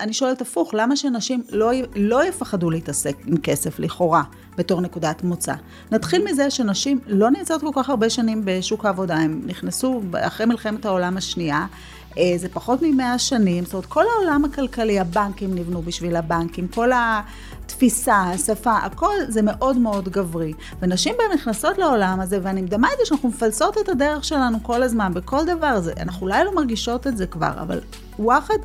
אני שואלת הפוך, למה שנשים לא, לא יפחדו להתעסק עם כסף לכאורה בתור נקודת מוצא? נתחיל מזה שנשים לא נמצאות כל כך הרבה שנים בשוק העבודה, הן נכנסו אחרי מלחמת העולם השנייה. אה, זה פחות ממאה שנים, זאת אומרת, כל העולם הכלכלי, הבנקים נבנו בשביל הבנקים, כל התפיסה, השפה, הכל זה מאוד מאוד גברי. ונשים בהן נכנסות לעולם הזה, ואני מדמה את זה שאנחנו מפלסות את הדרך שלנו כל הזמן, בכל דבר. זה, אנחנו אולי לא מרגישות את זה כבר, אבל וואחד,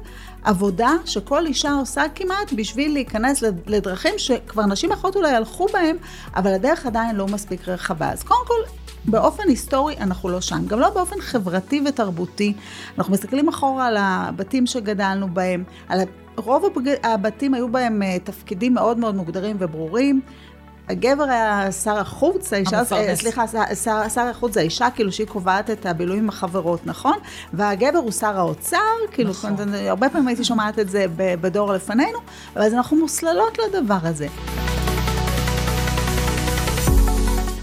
עבודה שכל אישה עושה כמעט בשביל להיכנס לדרכים שכבר נשים אחרות אולי הלכו בהם, אבל הדרך עדיין לא מספיק רחבה. אז קודם כל, באופן היסטורי אנחנו לא שם, גם לא באופן חברתי ותרבותי. אנחנו מסתכלים אחורה על הבתים שגדלנו בהם, על רוב הבתים היו בהם אה, תפקידים מאוד מאוד מוגדרים וברורים. הגבר היה שר החוץ, האישה, המפרנס. סליחה, שר, שר החוץ זה האישה, כאילו שהיא קובעת את הבילויים עם החברות, נכון? והגבר הוא שר האוצר, כאילו, נכון. הרבה פעמים הייתי שומעת את זה בדור לפנינו, אז אנחנו מוסללות לדבר הזה.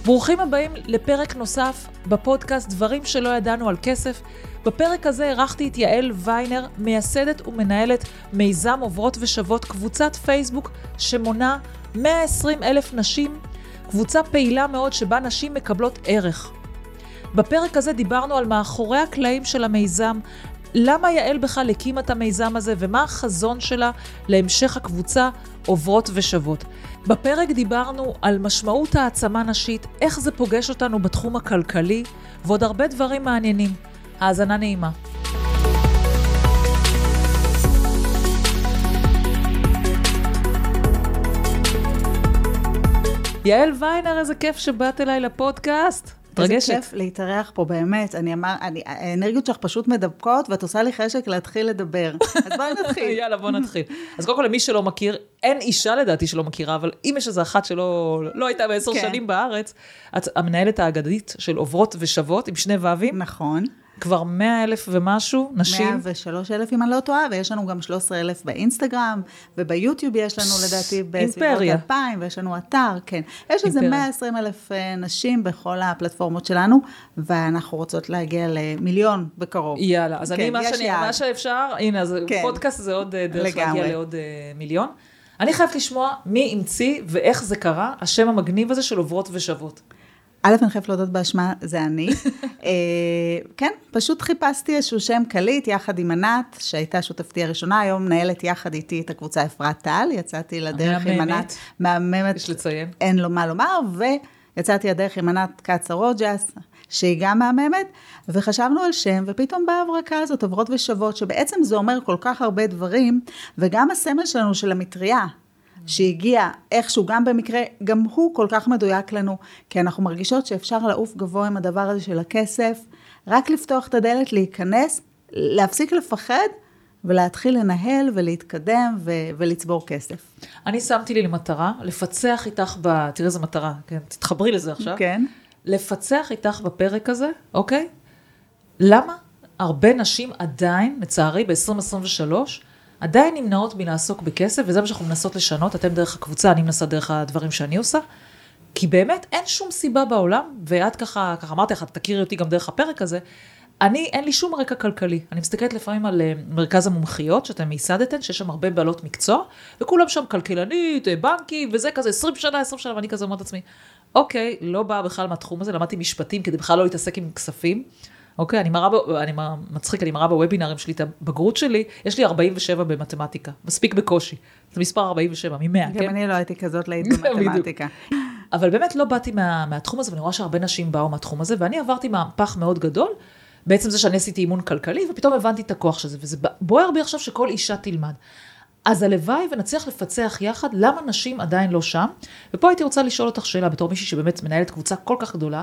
ברוכים הבאים לפרק נוסף בפודקאסט דברים שלא ידענו על כסף. בפרק הזה אירחתי את יעל ויינר, מייסדת ומנהלת מיזם עוברות ושוות, קבוצת פייסבוק שמונה 120 אלף נשים, קבוצה פעילה מאוד שבה נשים מקבלות ערך. בפרק הזה דיברנו על מאחורי הקלעים של המיזם, למה יעל בכלל הקימה את המיזם הזה ומה החזון שלה להמשך הקבוצה עוברות ושוות. בפרק דיברנו על משמעות העצמה נשית, איך זה פוגש אותנו בתחום הכלכלי, ועוד הרבה דברים מעניינים. האזנה נעימה. יעל ויינר, איזה כיף שבאת אליי לפודקאסט. מתרגשת. איזה כיף להתארח פה, באמת. אני אמר, אני, האנרגיות שלך פשוט מדבקות, ואת עושה לי חשק להתחיל לדבר. אז בואי נתחיל. יאללה, בוא נתחיל. אז קודם כל, למי שלא מכיר, אין אישה לדעתי שלא מכירה, אבל אם יש איזו אחת שלא לא הייתה בעשר כן. שנים בארץ, את המנהלת האגדית של עוברות ושוות, עם שני ו"ים. נכון. כבר 100 אלף ומשהו נשים. 103 אלף, אם אני לא טועה, ויש לנו גם 13 אלף באינסטגרם, וביוטיוב יש לנו לדעתי בסביבות 2,000, ויש לנו אתר, כן. יש איזה 120 אלף אה, נשים בכל הפלטפורמות שלנו, ואנחנו רוצות להגיע למיליון בקרוב. יאללה, אז כן, אני, מה, שאני, מה שאפשר, הנה, אז כן. פודקאסט זה עוד אה, דרך לגמרי. להגיע לעוד uh, מיליון. אני חייבת לשמוע מי המציא ואיך זה קרה, השם המגניב הזה של עוברות ושוות. א', אני חייבת להודות באשמה, זה אני. אה, כן, פשוט חיפשתי איזשהו שם קליט יחד עם ענת, שהייתה שותפתי הראשונה, היום מנהלת יחד איתי את הקבוצה אפרת טל, יצאתי לדרך עם ענת, מהממת, יש לציין. אין לו מה לומר, ויצאתי לדרך עם ענת קצה רוג'ס, שהיא גם מהממת, וחשבנו על שם, ופתאום באה הברקה הזאת, עוברות ושוות, שבעצם זה אומר כל כך הרבה דברים, וגם הסמל שלנו של המטריה, שהגיע איכשהו, גם במקרה, גם הוא כל כך מדויק לנו, כי אנחנו מרגישות שאפשר לעוף גבוה עם הדבר הזה של הכסף, רק לפתוח את הדלת, להיכנס, להפסיק לפחד. ולהתחיל לנהל ולהתקדם ו- ולצבור כסף. אני שמתי לי למטרה, לפצח איתך ב... תראי איזה מטרה, כן? תתחברי לזה עכשיו. כן. לפצח איתך בפרק הזה, אוקיי? למה הרבה נשים עדיין, לצערי, ב-2023, עדיין נמנעות מלעסוק בכסף, וזה מה שאנחנו מנסות לשנות, אתם דרך הקבוצה, אני מנסה דרך הדברים שאני עושה. כי באמת אין שום סיבה בעולם, ואת ככה, ככה אמרתי לך, תכירי אותי גם דרך הפרק הזה, אני, אין לי שום רקע כלכלי. אני מסתכלת לפעמים על אה, מרכז המומחיות שאתם ייסדתם, שיש שם הרבה בעלות מקצוע, וכולם שם כלכלנית, אה, בנקים, וזה כזה 20 שנה, 20 שנה, ואני כזה אומרת לעצמי, אוקיי, לא באה בכלל מהתחום הזה, למדתי משפטים כדי בכלל לא להתעסק עם כספים. אוקיי, אני מראה, אני מצחיק, אני מראה בוובינרים שלי את הבגרות שלי, יש לי 47 במתמטיקה, מספיק בקושי. זה מספר 47, מ-100, כן? גם אני לא הייתי כזאת להיט במתמטיקה. אבל באמת לא באתי מה, מהתחום הזה, ואני רואה שהרבה נשים באו מהתחום הזה, ואני עברתי מהפך מאוד גדול, בעצם זה שאני עשיתי אימון כלכלי, ופתאום הבנתי את הכוח של זה, וזה בוער בי עכשיו שכל אישה תלמד. אז הלוואי ונצליח לפצח יחד למה נשים עדיין לא שם. ופה הייתי רוצה לשאול אותך שאלה בתור מישהי שבאמת מנהלת קבוצה כל כך גדולה,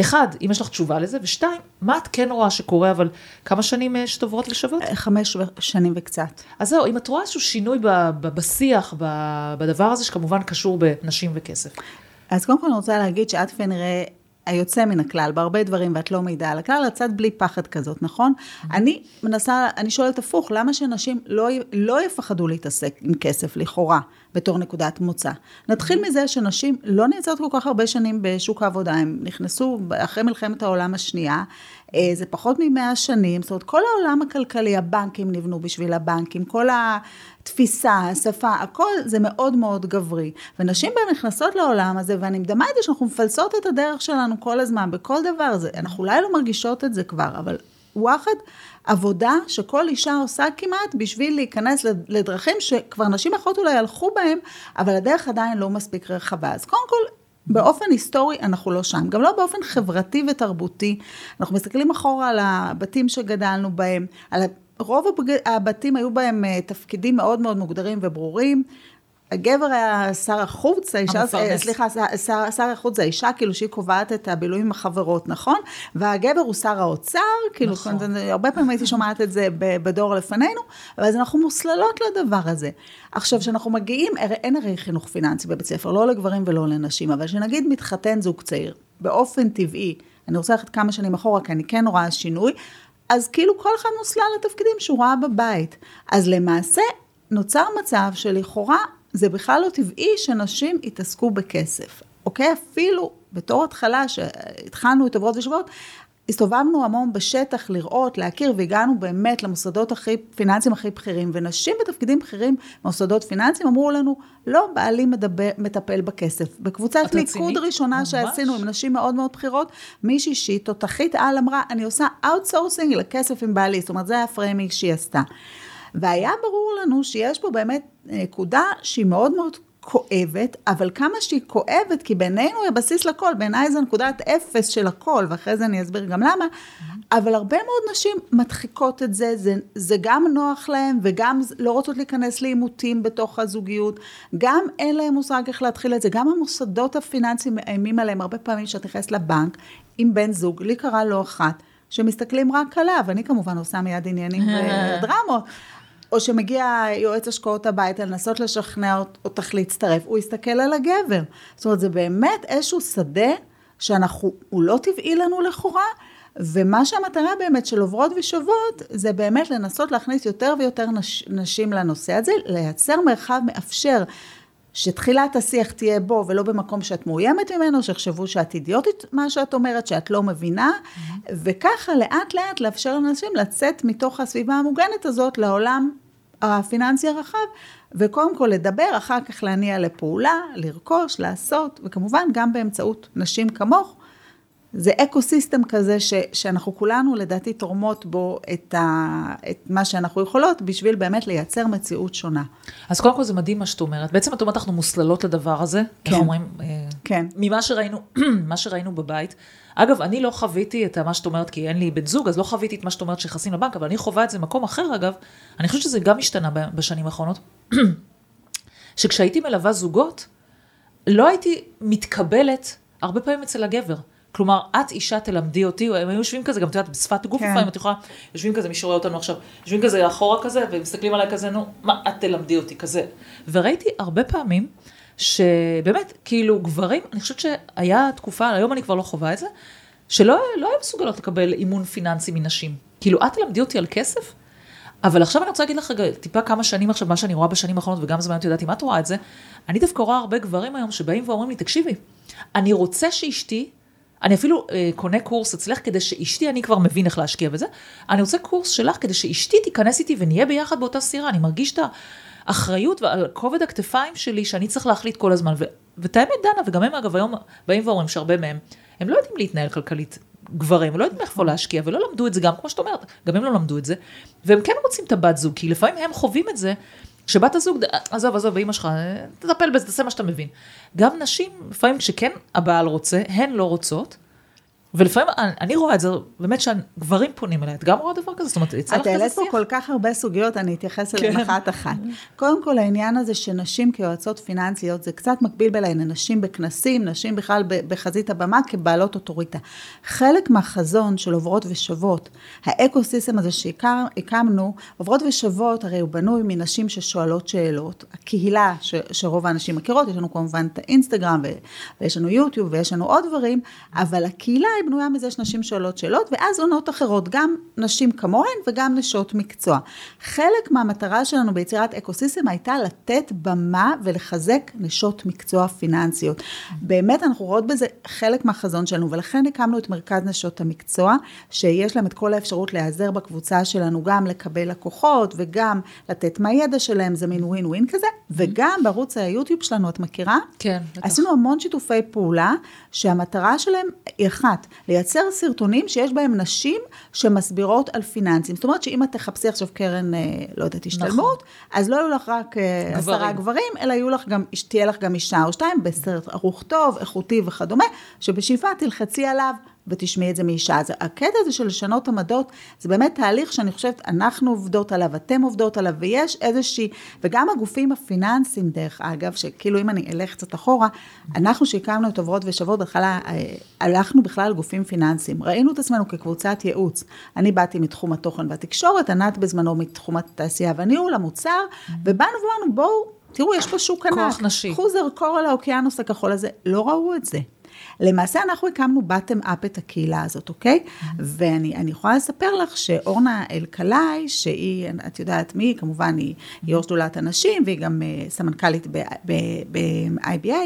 אחד, אם יש לך תשובה לזה, ושתיים, מה את כן רואה שקורה, אבל כמה שנים אה, שתוברות ושוות? אה, חמש שנים וקצת. אז זהו, אם את רואה איזשהו שינוי בשיח, בדבר הזה, שכמובן קשור בנשים וכסף. אז קודם כל אני רוצה להגיד שאת כנראה היוצא מן הכלל, בהרבה דברים, ואת לא מעידה על הכלל, לצאת בלי פחד כזאת, נכון? Mm-hmm. אני מנסה, אני שואלת הפוך, למה שנשים לא, לא יפחדו להתעסק עם כסף, לכאורה, בתור נקודת מוצא? נתחיל. מזה שנשים לא נמצאות כל כך הרבה שנים בשוק העבודה, הן נכנסו אחרי מלחמת העולם השנייה, זה פחות ממאה שנים, זאת אומרת, כל העולם הכלכלי, הבנקים נבנו בשביל הבנקים, כל התפיסה, השפה, הכל זה מאוד מאוד גברי. ונשים בהן נכנסות לעולם הזה, ואני מדמה את זה שאנחנו מפלסות את הדרך שלנו כל הזמן, בכל דבר, זה, אנחנו אולי לא מרגישות את זה כבר, אבל וואחד, עבודה שכל אישה עושה כמעט בשביל להיכנס לדרכים שכבר נשים אחרות אולי הלכו בהם, אבל הדרך עדיין לא מספיק רחבה. אז קודם כל, באופן היסטורי אנחנו לא שם, גם לא באופן חברתי ותרבותי. אנחנו מסתכלים אחורה על הבתים שגדלנו בהם, על רוב הבתים היו בהם אה, תפקידים מאוד מאוד מוגדרים וברורים. הגבר היה שר החוץ, האישה, המפרנס. סליחה, שר, שר החוץ זה האישה, כאילו שהיא קובעת את הבילויים עם החברות, נכון? והגבר הוא שר האוצר, כאילו, נכון. הרבה פעמים הייתי שומעת את זה בדור לפנינו, ואז אנחנו מוסללות לדבר הזה. עכשיו, כשאנחנו מגיעים, אין הרי חינוך פיננסי בבית ספר, לא לגברים ולא לנשים, אבל שנגיד מתחתן זוג צעיר, באופן טבעי, אני רוצה ללכת כמה שנים אחורה, כי אני כן רואה שינוי, אז כאילו כל אחד מוסלל לתפקידים שהוא ראה בבית. אז למעשה, נוצר מצב שלכאורה זה בכלל לא טבעי שנשים יתעסקו בכסף, אוקיי? אפילו בתור התחלה, שהתחלנו את עוברות ושוות, הסתובבנו המון בשטח לראות, להכיר, והגענו באמת למוסדות הכי, פיננסיים הכי בכירים, ונשים בתפקידים בכירים במוסדות פיננסיים אמרו לנו, לא, בעלי מדבר, מטפל בכסף. בקבוצת מיקוד ראשונה ממש? שעשינו עם נשים מאוד מאוד בכירות, מישהי שהיא תותחית על אמרה, אני עושה outsourcing לכסף עם בעלי, זאת אומרת, זה היה ה framing שהיא עשתה. והיה ברור לנו שיש פה באמת נקודה שהיא מאוד מאוד כואבת, אבל כמה שהיא כואבת, כי בינינו היא הבסיס לכל, בעיניי זה נקודת אפס של הכל, ואחרי זה אני אסביר גם למה, אבל הרבה מאוד נשים מדחיקות את זה, זה, זה גם נוח להן, וגם לא רוצות להיכנס לעימותים בתוך הזוגיות, גם אין להן מושג איך להתחיל את זה, גם המוסדות הפיננסיים מאיימים עליהם, הרבה פעמים כשאת נכנסת לבנק עם בן זוג, לי קרה לא אחת, שמסתכלים רק עליו, אני כמובן עושה מיד עניינים ודרמות. או שמגיע יועץ השקעות הביתה לנסות לשכנע אותך להצטרף, הוא יסתכל על הגבר. זאת אומרת, זה באמת איזשהו שדה שאנחנו, הוא לא טבעי לנו לכאורה, ומה שהמטרה באמת של עוברות ושוות, זה באמת לנסות להכניס יותר ויותר נש, נשים לנושא הזה, לייצר מרחב מאפשר. שתחילת השיח תהיה בו ולא במקום שאת מאוימת ממנו, שיחשבו שאת אידיוטית מה שאת אומרת, שאת לא מבינה, mm-hmm. וככה לאט לאט לאפשר לאנשים לצאת מתוך הסביבה המוגנת הזאת לעולם הפיננסי הרחב, וקודם כל לדבר, אחר כך להניע לפעולה, לרכוש, לעשות, וכמובן גם באמצעות נשים כמוך, זה אקו סיסטם כזה ש, שאנחנו כולנו לדעתי תורמות בו את, ה, את מה שאנחנו יכולות, בשביל באמת לייצר מציאות שונה. אז קודם כל זה מדהים מה שאת אומרת. בעצם את אומרת, אנחנו מוסללות לדבר הזה. כן. אומרים? אה, כן. ממה שראינו, מה שראינו בבית. אגב, אני לא חוויתי את מה שאת אומרת, כי אין לי בן זוג, אז לא חוויתי את מה שאת אומרת שנכנסים לבנק, אבל אני חווה את זה במקום אחר, אגב. אני חושבת שזה גם השתנה בשנים האחרונות. שכשהייתי מלווה זוגות, לא הייתי מתקבלת הרבה פעמים אצל הגבר. כלומר, את אישה תלמדי אותי, הם היו יושבים כזה, גם את יודעת, בשפת גוף כן. לפעמים, את יכולה, יושבים כזה, מי שרואה אותנו עכשיו, יושבים כזה אחורה כזה, ומסתכלים עליי כזה, נו, מה, את תלמדי אותי כזה. וראיתי הרבה פעמים, שבאמת, כאילו, גברים, אני חושבת שהיה תקופה, היום אני כבר לא חווה את זה, שלא לא היו מסוגלות לקבל אימון פיננסי מנשים. כאילו, את תלמדי אותי על כסף? אבל עכשיו אני רוצה להגיד לך רגע, טיפה כמה שנים עכשיו, מה שאני רואה בשנים האחרונות, וגם זמן את יודעת אם את רואה את זה, אני דווקא רואה הרבה גברים היום שבאים ואומרים לי, תקשיבי, אני רוצה שאשתי אני אפילו אה, קונה קורס אצלך כדי שאשתי, אני כבר מבין איך להשקיע בזה, אני רוצה קורס שלך כדי שאשתי תיכנס איתי ונהיה ביחד באותה סירה, אני מרגיש את האחריות ועל כובד הכתפיים שלי שאני צריך להחליט כל הזמן. ואת האמת, דנה, וגם הם אגב היום באים ואומרים שהרבה מהם, הם לא יודעים להתנהל כלכלית גברים, הם לא יודעים איפה להשקיע, ולא למדו את זה גם, כמו שאת אומרת, גם הם לא למדו את זה, והם כן רוצים את הבת זוג, כי לפעמים הם חווים את זה, שבת הזוג, עזוב, עזוב, ואימא שלך, תטפל בזה, תעשה מה שאתה מבין. גם נשים, לפעמים כשכן הבעל רוצה, הן לא רוצות, ולפעמים אני רואה את זה, באמת שהגברים פונים אליי, את גם רואה דבר כזה? זאת אומרת, יצא לך כזה שיח? את העלית פה כל כך הרבה סוגיות, אני אתייחס אליהן כן. אחת אחת. קודם כל, העניין הזה שנשים כיועצות פיננסיות, זה קצת מקביל ביניהן נשים בכנסים, נשים בכלל בחזית הבמה כבעלות אוטוריטה. חלק מהחזון של עוברות ושוות, האקו-סיסטם הזה שהקמנו, עוברות ושוות, הרי הוא בנוי מנשים ששואלות שאלות. הקהילה ש, שרוב האנשים מכירות, יש לנו כמובן את האינסטגרם, ויש לנו יוטיוב, ויש לנו עוד דברים, אבל הקהילה היא בנויה מזה שנשים שואלות שאלות, ואז עונות אחרות, גם נשים כמוהן וגם נשות מקצוע. חלק מהמטרה שלנו ביצירת אקוסיסטם הייתה לתת במה ולחזק נשות מקצוע פיננסיות. באמת, אנחנו רואות בזה חלק מהחזון שלנו, ולכן הקמנו את מרכז נשות המקצוע, שיש להם את כל האפשרות להיעזר בקבוצה שלנו, גם לקבל לקוחות וגם לתת מהידע שלהם, זה מין ווין ווין כזה, וגם בערוץ היוטיוב שלנו, את מכירה? כן, בטח. עשינו המון שיתופי פעולה, שהמטרה שלהם היא אחת, לייצר סרטונים שיש בהם נשים שמסבירות על פיננסים. זאת אומרת שאם את תחפשי עכשיו קרן, אה, לא יודעת, השתלמות, אז לא יהיו לך רק אה, גברים. עשרה גברים, אלא יהיו לך גם, תהיה לך גם אישה או שתיים, בסרט ערוך טוב, איכותי וכדומה, שבשאיפה תלחצי עליו. ותשמעי את זה מאישה. אז הקטע הזה של לשנות עמדות, זה באמת תהליך שאני חושבת, אנחנו עובדות עליו, אתם עובדות עליו, ויש איזושהי, וגם הגופים הפיננסיים, דרך אגב, שכאילו אם אני אלך קצת אחורה, אנחנו שהקמנו את עוברות ושוות, בכלל אה, הלכנו בכלל גופים פיננסיים. ראינו את עצמנו כקבוצת ייעוץ. אני באתי מתחום התוכן והתקשורת, ענת בזמנו מתחום התעשייה והניהול, המוצר, ובאנו ואמרנו, בואו, תראו, יש פה שוק ענק. כוח נשי. קחו זרקור על האוקיינוס הכחול הזה. לא ראו את זה. למעשה אנחנו הקמנו בטם אפ את הקהילה הזאת, אוקיי? ואני אני יכולה לספר לך שאורנה אלקלעי, שהיא, את יודעת מי, כמובן היא יו"ר שדולת הנשים, והיא גם אה, סמנכ"לית ב-IBA,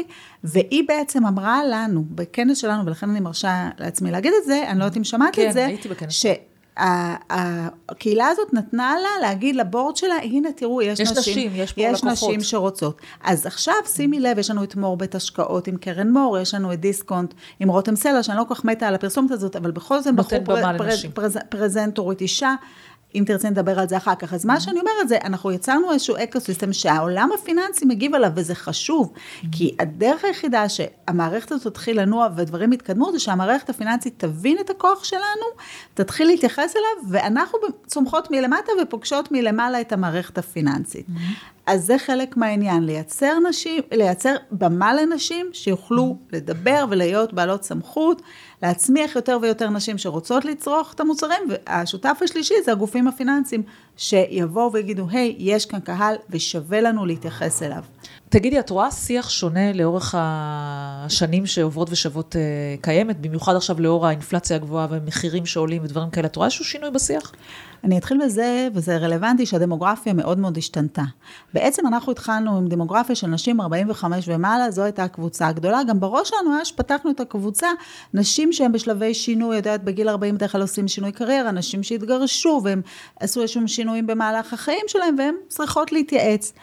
והיא בעצם אמרה לנו, בכנס שלנו, ולכן אני מרשה לעצמי להגיד את זה, אני לא יודעת אם שמעת כן, את זה, הייתי בכנס. הקהילה הזאת נתנה לה להגיד לבורד שלה, הנה תראו, יש, יש נשים, נשים, יש פה יש לקוחות. נשים שרוצות. אז עכשיו שימי לב, יש לנו את מור בית השקעות עם קרן מור, יש לנו את דיסקונט עם רותם סלע, שאני לא כל כך מתה על הפרסומת הזאת, אבל בכל זאת הם במה פר- לנשים. פרז, פרזנטורית אישה. אם תרצה נדבר על זה אחר כך. אז מה שאני אומרת זה, אנחנו יצרנו איזשהו אקוסיסטם שהעולם הפיננסי מגיב עליו, וזה חשוב. כי הדרך היחידה שהמערכת הזאת תתחיל לנוע ודברים יתקדמו, זה שהמערכת הפיננסית תבין את הכוח שלנו, תתחיל להתייחס אליו, ואנחנו צומחות מלמטה ופוגשות מלמעלה את המערכת הפיננסית. אז זה חלק מהעניין, לייצר נשים, לייצר במה לנשים שיוכלו לדבר ולהיות בעלות סמכות, להצמיח יותר ויותר נשים שרוצות לצרוך את המוצרים, והשותף השלישי זה הגופים הפיננסיים, שיבואו ויגידו, היי, יש כאן קהל ושווה לנו להתייחס אליו. תגידי, את רואה שיח שונה לאורך השנים שעוברות ושוות אה, קיימת, במיוחד עכשיו לאור האינפלציה הגבוהה ומחירים שעולים ודברים כאלה, את רואה איזשהו שינוי בשיח? אני אתחיל בזה, וזה רלוונטי, שהדמוגרפיה מאוד מאוד השתנתה. בעצם אנחנו התחלנו עם דמוגרפיה של נשים 45 ומעלה, זו הייתה הקבוצה הגדולה. גם בראש שלנו היה שפתחנו את הקבוצה, נשים שהן בשלבי שינוי, יודעת, בגיל 40 בדרך כלל עושים שינוי קריירה, נשים שהתגרשו והם עשו איזשהם שינויים במהלך החיים שלהם, והן צריכות להתייעץ.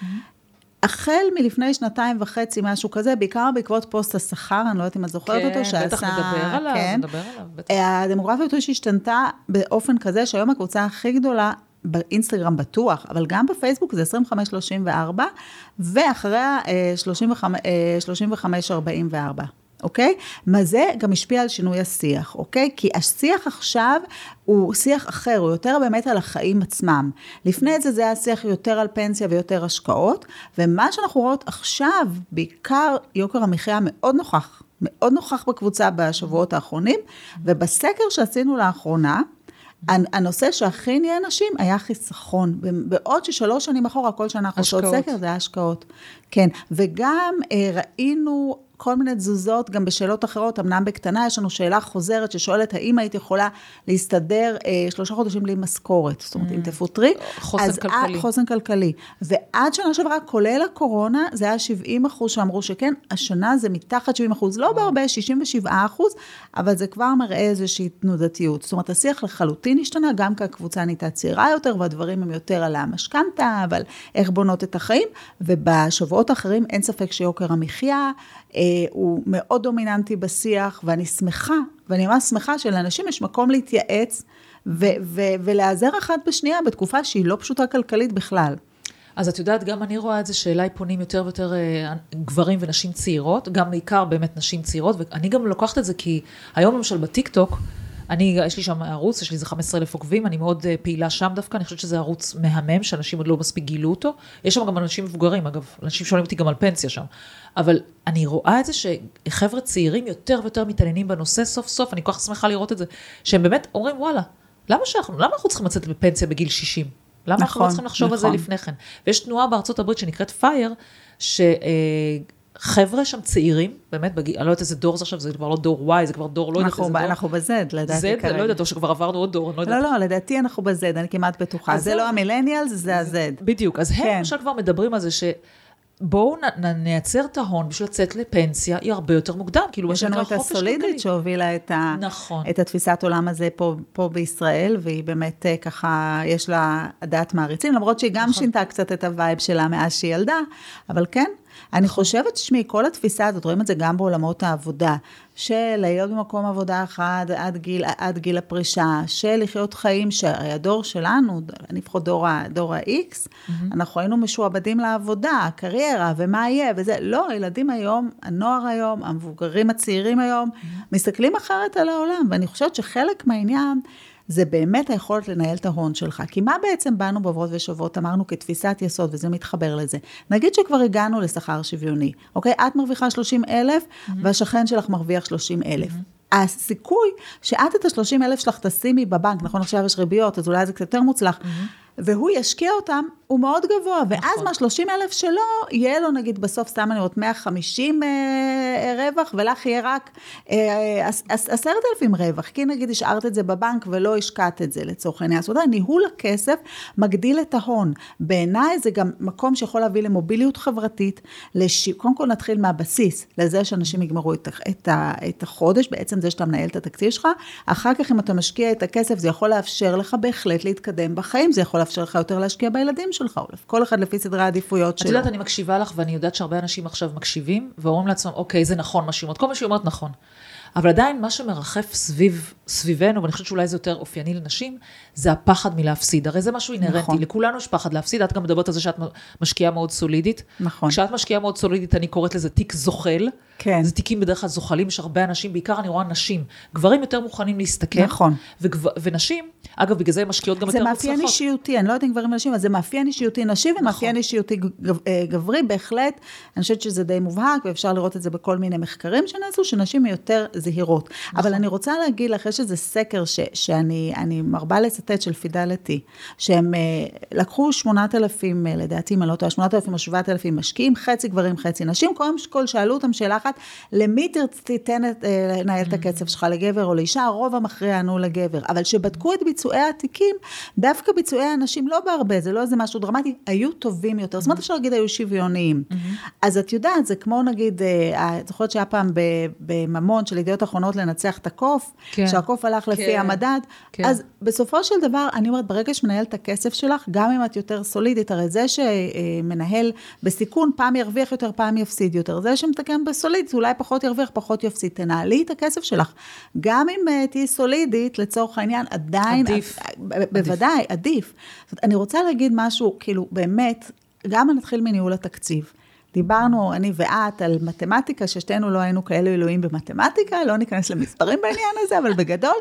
החל מלפני שנתיים וחצי, משהו כזה, בעיקר בעקבות פוסט השכר, אני לא יודעת אם את זוכרת אותו, כן, בטח נדבר עליו, כן. נדבר עליו, בטח. הדמוגרפיה הזאת שהשתנתה באופן כזה, שהיום הקבוצה הכי גדולה באינסטגרם בטוח, אבל גם בפייסבוק זה 25-34, ואחריה אה, 35-44. אוקיי? מה זה גם השפיע על שינוי השיח, אוקיי? כי השיח עכשיו הוא שיח אחר, הוא יותר באמת על החיים עצמם. לפני זה זה היה שיח יותר על פנסיה ויותר השקעות, ומה שאנחנו רואות עכשיו, בעיקר יוקר המחיה מאוד נוכח, מאוד נוכח בקבוצה בשבועות האחרונים, ובסקר שעשינו לאחרונה, הנושא שהכי עניין נשים היה חיסכון. בעוד ששלוש שנים אחורה, כל שנה אנחנו עושות. סקר, זה היה השקעות. כן, וגם אה, ראינו כל מיני תזוזות גם בשאלות אחרות, אמנם בקטנה, יש לנו שאלה חוזרת ששואלת, האם היית יכולה להסתדר אה, שלושה חודשים בלי משכורת? זאת אומרת, אם תפוטרי. Mm. חוסן אז כלכלי. עד- חוסן כלכלי. ועד שנה שעברה, כולל הקורונה, זה היה 70 אחוז שאמרו שכן, השנה זה מתחת 70 אחוז, לא בהרבה, 67 אחוז, אבל זה כבר מראה איזושהי תנודתיות. זאת אומרת, השיח לחלוטין השתנה, גם כי הקבוצה נהייתה צעירה יותר, והדברים הם יותר על המשכנתה, אבל איך בונות את החיים, ובשבועות האחרים אין ספק שיוקר המחיה אה, הוא מאוד דומיננטי בשיח, ואני שמחה, ואני ממש שמחה שלאנשים יש מקום להתייעץ ולהיעזר אחת בשנייה בתקופה שהיא לא פשוטה כלכלית בכלל. אז את יודעת, גם אני רואה את זה שאליי פונים יותר ויותר אה, גברים ונשים צעירות, גם בעיקר באמת נשים צעירות, ואני גם לוקחת את זה כי היום למשל בטיקטוק, אני, יש לי שם ערוץ, יש לי איזה 15 אלף עוקבים, אני מאוד אה, פעילה שם דווקא, אני חושבת שזה ערוץ מהמם, שאנשים עוד לא מספיק גילו אותו. יש שם גם אנשים מבוגרים, אגב, אנשים שואלים אותי גם על פנסיה שם. אבל אני רואה את זה שחבר'ה צעירים יותר ויותר מתעניינים בנושא, סוף סוף, אני כל כך שמחה לראות את זה, שהם באמת אומרים, וואלה, למה, שאנחנו, למה אנחנו צריכים לצאת בפנסיה בגיל 60? למה אנחנו לא נכון, צריכים לחשוב על זה נכון. לפני כן? ויש תנועה בארצות הברית שנקראת פייר, חבר'ה שם צעירים, באמת, בגיל, אני לא יודעת איזה דור זה עכשיו, זה כבר לא דור Y, זה כבר דור, לא יודעת איזה דור. אנחנו בזד, לדעתי Z, כרגע. לא יודעת, או שכבר עברנו עוד דור, אני לא יודעת. לא, לא, לדעתי אנחנו ב Z, אני כמעט בטוחה. זה. לא ה millennials, זה ה Z. בדיוק, אז הם כן. למשל כבר מדברים על זה ש... בואו נייצר את ההון בשביל לצאת לפנסיה, היא הרבה יותר מוקדם, כאילו, יש לנו את הסולידית. שהובילה את, ה, נכון. את התפיסת עולם הזה פה, פה בישראל, והיא באמת אה, ככה, יש לה דעת מעריצים, למרות שהיא גם נכון. שינתה קצת את ה vibe שלה מאז שהיא ילדה, אבל כן, אני. חושבת, תשמעי, כל התפיסה הזאת, רואים את זה גם בעולמות העבודה, של להיות במקום עבודה אחד עד גיל, עד גיל הפרישה, של לחיות חיים שהרי הדור שלנו, אני לפחות דור, דור ה-X, אנחנו היינו משועבדים לעבודה, הקריירה, ומה יהיה, וזה, לא, הילדים היום, הנוער היום, המבוגרים הצעירים היום, מסתכלים אחרת על העולם, ואני חושבת שחלק מהעניין, זה באמת היכולת לנהל את ההון שלך. כי מה בעצם באנו בעוברות ושוברות, אמרנו כתפיסת יסוד, וזה מתחבר לזה. נגיד שכבר הגענו לשכר שוויוני, אוקיי? את מרוויחה 30 אלף, והשכן שלך מרוויח 30 אלף. הסיכוי שאת את ה-30 אלף שלך תשימי בבנק, נכון עכשיו יש ריביות, אז אולי זה קצת יותר מוצלח, והוא ישקיע אותם, הוא מאוד גבוה, ואז נכון. מה-30 אלף שלו, יהיה לו נגיד בסוף, סתם אני אומרת, 150 אה, רווח, ולך יהיה רק אה, עש- עש- 10,000 רווח, כי נגיד השארת את זה בבנק ולא השקעת את זה לצורך העניין. זאת אומרת, ניהול הכסף מגדיל את ההון. בעיניי זה גם מקום שיכול להביא למוביליות חברתית, לש... קודם כל נתחיל מהבסיס, לזה שאנשים יגמרו את, את, ה- את החודש, בעצם זה שאתה מנהל את התקציב שלך, אחר כך אם אתה משקיע את הכסף, זה יכול לאפשר לך בהחלט להתקדם בחיים, זה יכול לאפשר לך יותר להשקיע בילדים שלך, או כל אחד לפי סדרי העדיפויות את שלו. יודעת, אני מקשיבה לך, ואני יודעת שהרבה אנשים עכשיו מקשיבים, ואומרים לעצמם, אוקיי, זה נכון מה שהיא אומרת, כל מה שהיא אומרת נכון. אבל עדיין, מה שמרחף סביב, סביבנו, ואני חושבת שאולי זה יותר אופייני לנשים, זה הפחד מלהפסיד. הרי זה משהו אינהרנטי, נכון. לכולנו יש פחד להפסיד, את גם מדברת על זה שאת משקיעה מאוד סולידית. נכון. כשאת משקיעה מאוד סולידית, אני קוראת לזה תיק זוחל. כן. זה תיקים בדרך כלל זוחלים, יש הרבה אנשים, בעיקר אני רואה נשים. גברים יותר מוכנים להסתכן. נכון. וגב, ונשים, אגב, בגלל זה הן משקיעות גם זה יותר מאפיין מוצלחות. אישיותי, אני לא יודעת אם גברים ונשים, אבל זה מאפיין אישיותי נשי ומאפיין נכון. אישיותי גב- אה, גברי, בהחלט. אני חושבת שזה די מובהק, ואפשר לראות את זה בכל מיני מחקרים שנעשו, שנשים יותר זהירות. נכון. אבל אני רוצה להגיד לך, יש איזה סקר ש, שאני אני מרבה לצטט של פידליטי, שהם אה, לקחו 8,000, אה, לדעתי, אם אני לא טועה, 8,000 או 7,000 משקיעים, חצי גברים, חצי נשים, קודם כל שאלו אותם שאלה אחת, למי תרצ- תיתן אה, לנהל את הכסף שלך, לגבר או לאישה? הרוב המכריע ענו לגבר. אבל כשבדקו את ביצועי התיקים, דווקא ביצועי הנשים, לא בהרבה, זה לא איזה משהו דרמטי, היו טובים יותר. זאת אומרת, אפשר להגיד, היו שוויוניים. אז את יודעת, זה כמו נגיד, אה, את זוכרת שהיה פעם בממון של ידיעות אחרונות לנצח את הקוף, כן. שהקוף הלך לפי כן. המדד, כן. אז בסופו של דבר, אני אומרת, ברגע שמנהל את הכסף שלך, גם אם את יותר סולידית, הרי זה שמנהל בסיכון, פעם ירוויח יותר, פעם יפסיד יותר. זה שמתקן בסולידית, אולי פחות ירוויח, פחות יפסיד. תנהלי את הכסף שלך. גם אם אה, תהיי סולידית, לצורך העניין, עדיין... עדיף. ב- בוודאי, עדיף. זאת אומרת, אני רוצה להגיד משהו, כאילו, באמת, גם נתחיל מניהול התקציב. דיברנו, אני ואת, על מתמטיקה, ששתינו לא היינו כאלו אלוהים במתמטיקה, לא ניכנס למספרים בעניין הזה, אבל בגדול,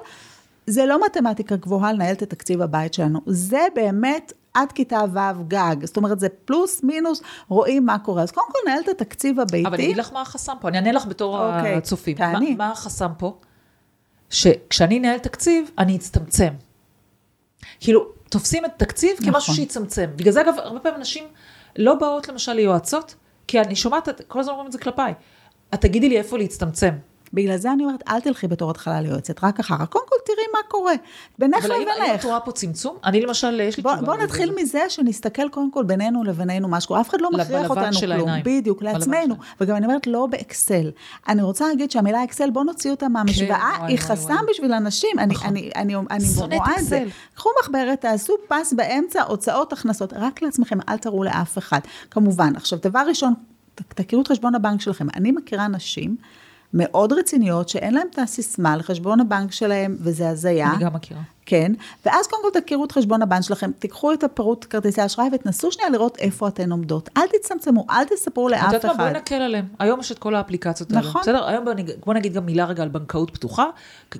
זה לא מתמטיקה גבוהה לנהל את התקציב הבית שלנו. זה באמת עד כיתה ו' גג. זאת אומרת, זה פלוס, מינוס, רואים מה קורה. אז קודם כל, נהל את התקציב הביתי. אבל אני אגיד לך מה החסם פה, אני אענה לך בתור אוקיי, הצופים. תעני. מה, מה החסם פה? שכשאני אנהל תקציב, אני אצטמצם. כאילו, תופסים את תקציב נכון. כמשהו שיצמצם. בגלל זה, אגב, הרבה פעמים נשים לא באות למשל ליועצות, כי אני שומעת, כל הזמן אומרים את זה כלפיי. את תגידי לי איפה להצטמצם. בגלל זה אני אומרת, אל תלכי בתור התחלה ליועצת, רק אחר. קודם כל, תראי מה קורה. בינך אבל האם לבינך. את רואה פה צמצום? אני למשל, יש לי בוא, תשובה. בוא לזה. נתחיל מזה שנסתכל קודם כל בינינו לבינינו מה שקורה. אף אחד לא מכריח אותנו של כלום. העיניים. בדיוק, לעצמנו. שלהם. וגם אני אומרת, לא באקסל. אני רוצה להגיד שהמילה אקסל, בוא נוציא אותה מהמשוואה, כן, היא וואי, חסם וואי. בשביל אנשים. אני, נכון. אני, אני, אני שונאת רואה את זה. קחו מחברת, תעשו פס באמצע, הוצאות, הכנסות, רק לעצמכם, אל תראו לאף אחד. כמובן. עכשיו, דבר ראשון, תכירו את חשבון הבנק שלכם. אני מכירה נשים מאוד רציניות, שאין להן את הסיסמה לחשבון הבנק שלהם, וזה הזיה. אני גם מכירה. כן, ואז קודם כל תכירו את חשבון הבנק שלכם, תיקחו את הפירוט כרטיסי האשראי ותנסו שנייה לראות איפה אתן עומדות. אל תצמצמו, אל תספרו את לאף יודעת מה? אחד. בואי נקל עליהם. היום יש את כל האפליקציות האלה. נכון. בסדר? היום בוא נגיד, בוא נגיד גם מילה רגע על בנקאות פתוחה,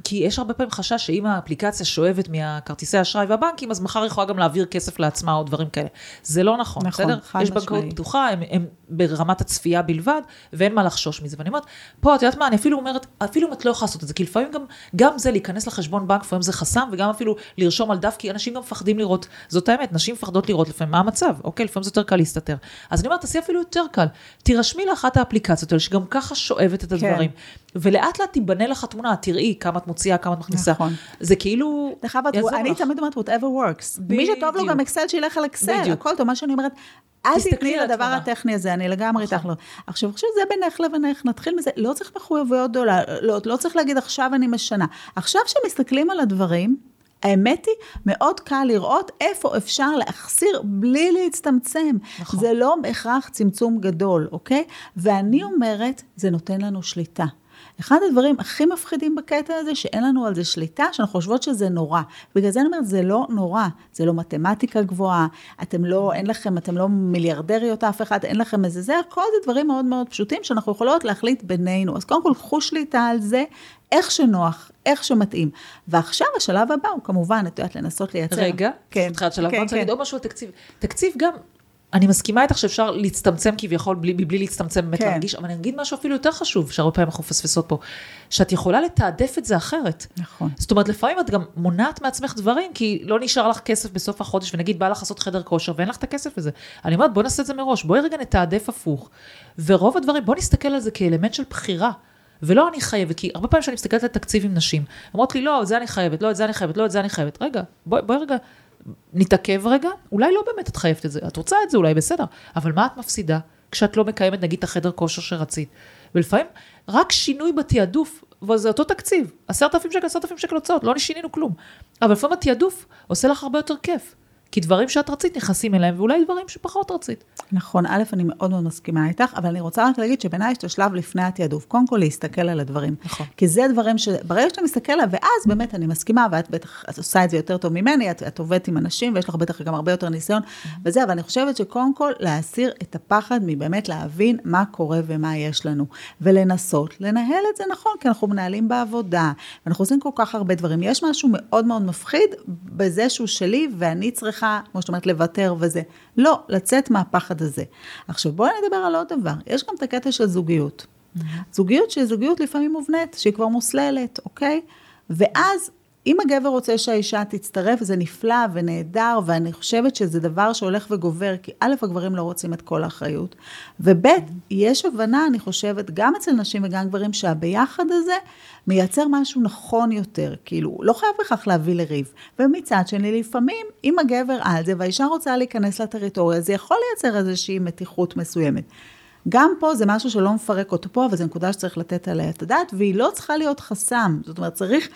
כי יש הרבה פעמים חשש שאם האפליקציה שואבת מהכרטיסי האשראי והבנקים, אז מחר יכולה גם להעביר כסף לעצמה או דברים כאלה. זה לא נכון, נכון, בסדר? חד יש בנקאות. פתוחה, הם, הם ברמת הצפייה בלבד, ואין מה לחשוש מזה. ואני אומרת, פה, את יודעת מה, אני אפילו אומרת, אפילו אם את לא יכולה לעשות את זה, כי לפעמים גם, גם זה להיכנס לחשבון בנק, לפעמים זה חסם, וגם אפילו לרשום על דף, כי אנשים גם מפחדים לראות, זאת האמת, נשים מפחדות לראות לפעמים מה המצב, אוקיי? לפעמים זה יותר קל להסתתר. אז אני אומרת, תעשי אפילו יותר קל. תירשמי לאחת האפליקציות האלה, שגם ככה שואבת את הדברים. כן. ולאט לאט תיבנה לך תמונה, תראי כמה את מוציאה, כמה את מכניסה. נכון. זה כאילו, דרך אגב, אני תמיד אומרת, whatever works. מי שטוב לו גם אקסל, שילך על אקסל, הכל טוב, מה שאני אומרת, אל תתני לדבר הטכני הזה, אני לגמרי איתך לא. עכשיו, עכשיו זה בינך לבינך, נתחיל מזה, לא צריך מחויבויות גדולה, לא, לא צריך להגיד עכשיו אני משנה. עכשיו שמסתכלים על הדברים, האמת היא, מאוד קל לראות איפה אפשר להחסיר בלי להצטמצם. נכון. זה לא בהכרח צמצום גדול, אוקיי? ואני אומרת, זה נותן לנו שליטה. אחד הדברים הכי מפחידים בקטע הזה, שאין לנו על זה שליטה, שאנחנו חושבות שזה נורא. בגלל זה אני אומרת, זה לא נורא, זה לא מתמטיקה גבוהה, אתם לא, אין לכם, אתם לא מיליארדריות אף אחד, אין לכם איזה זה, הכל זה דברים מאוד מאוד פשוטים שאנחנו יכולות להחליט בינינו. אז קודם כל, קחו שליטה על זה, איך שנוח, איך שמתאים. ועכשיו השלב הבא הוא כמובן, את יודעת, לנסות לייצר. רגע, כן, תחילת שלב, כן, אני רוצה כן. עוד משהו על תקציב. תקציב גם, אני מסכימה איתך שאפשר להצטמצם כביכול, בלי, בלי להצטמצם באמת כן. להרגיש, אבל אני אגיד משהו אפילו יותר חשוב, שהרבה פעמים אנחנו מפספסות פה, שאת יכולה לתעדף את זה אחרת. נכון. זאת אומרת, לפעמים את גם מונעת מעצמך דברים, כי לא נשאר לך כסף בסוף החודש, ונגיד בא לך לעשות חדר כושר, ואין לך את הכסף לזה. אני אומרת, בוא נעשה את זה מראש, בואי רגע נתעדף הפוך. ורוב הדברים, בוא נסתכל על זה כאלמנט של בחירה. ולא אני חייבת, כי הרבה פעמים כשאני מסתכלת על תקציב עם נשים, אומרות לי, לא, את זה אני חייבת, לא, את זה אני חייבת, לא, את זה אני חייבת. רגע, בואי בוא רגע נתעכב רגע, אולי לא באמת את חייבת את זה, את רוצה את זה אולי בסדר, אבל מה את מפסידה כשאת לא מקיימת נגיד את החדר כושר שרצית? ולפעמים רק שינוי בתעדוף, וזה אותו תקציב, עשרת אלפים שקל, עשרת אלפים שקל הוצאות, לא שינינו כלום. אבל לפעמים התעדוף עושה לך הרבה יותר כיף. כי דברים שאת רצית נכנסים אליהם, ואולי דברים שפחות רצית. נכון, א', אני מאוד מאוד מסכימה איתך, אבל אני רוצה רק להגיד שבעיניי יש את השלב לפני התעדוף. קודם כל להסתכל על הדברים. נכון. כי זה דברים שברגע שאתה מסתכל עליהם, ואז באמת אני מסכימה, ואת בטח את עושה את זה יותר טוב ממני, את, את עובדת עם אנשים, ויש לך בטח גם הרבה יותר ניסיון, mm-hmm. וזה, אבל אני חושבת שקודם כל להסיר את הפחד מבאמת להבין מה קורה ומה יש לנו, ולנסות לנהל את זה נכון, כי אנחנו מנהלים בעבודה, ואנחנו עושים כל כך הרבה דברים. יש משהו מאוד מאוד מפחיד בזה שהוא שלי, ואני צריכה צריכה, כמו שאת אומרת, לוותר וזה. לא, לצאת מהפחד הזה. עכשיו בואי נדבר על עוד דבר, יש גם את הקטע של זוגיות. Mm-hmm. זוגיות שהיא זוגיות לפעמים מובנית, שהיא כבר מוסללת, אוקיי? ואז אם הגבר רוצה שהאישה תצטרף, זה נפלא ונהדר, ואני חושבת שזה דבר שהולך וגובר, כי א', הגברים לא רוצים את כל האחריות, וב', יש הבנה, אני חושבת, גם אצל נשים וגם גברים, שהביחד הזה מייצר משהו נכון יותר, כאילו, לא חייב בכך להביא לריב. ומצד שני, לפעמים, אם הגבר על זה והאישה רוצה להיכנס לטריטוריה, זה יכול לייצר איזושהי מתיחות מסוימת. גם פה זה משהו שלא מפרק אותו פה, אבל זו נקודה שצריך לתת עליה את הדעת, והיא לא צריכה להיות חסם. זאת אומרת, צריך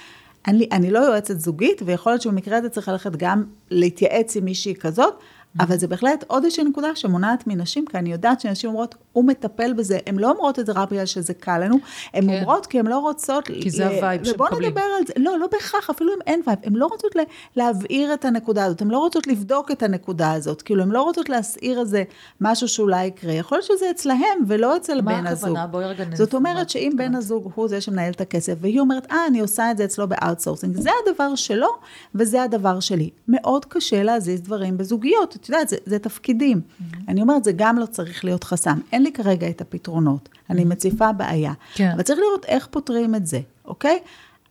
אני, אני לא יועצת זוגית, ויכול להיות שבמקרה הזה צריך ללכת גם להתייעץ עם מישהי כזאת, אבל זה בהחלט עוד איזושהי נקודה שמונעת מנשים, כי אני יודעת שנשים אומרות, הוא מטפל בזה, הן לא אומרות את זה רק בגלל שזה קל לנו, הן כן. אומרות כי הן לא רוצות... כי זה ה vibe שמקבלים. ובואו נדבר על זה, לא, לא בהכרח, אפילו אם אין vibe, הן לא רוצות להבעיר את הנקודה הזאת, הן לא רוצות לבדוק את הנקודה הזאת, כאילו, הן לא רוצות להסעיר איזה משהו שאולי יקרה, יכול להיות שזה אצלהם ולא אצל בן הזוג. מה הכוונה? בואי רגע ננסה. זאת אומרת שאם בן הזוג הוא זה שמנהל את הכסף, והיא אומרת, אה, אני עושה את זה אצלו ב outsourcing, זה הדבר שלו וזה הדבר שלי. מאוד קשה להזיז דברים בזוגיות, את יודעת, זה, זה תפקידים. Mm-hmm. אני אומרת, זה גם לא צריך להיות חסם. אין לי כרגע את הפתרונות, אני מציפה בעיה. כן. אבל צריך לראות איך פותרים את זה, אוקיי?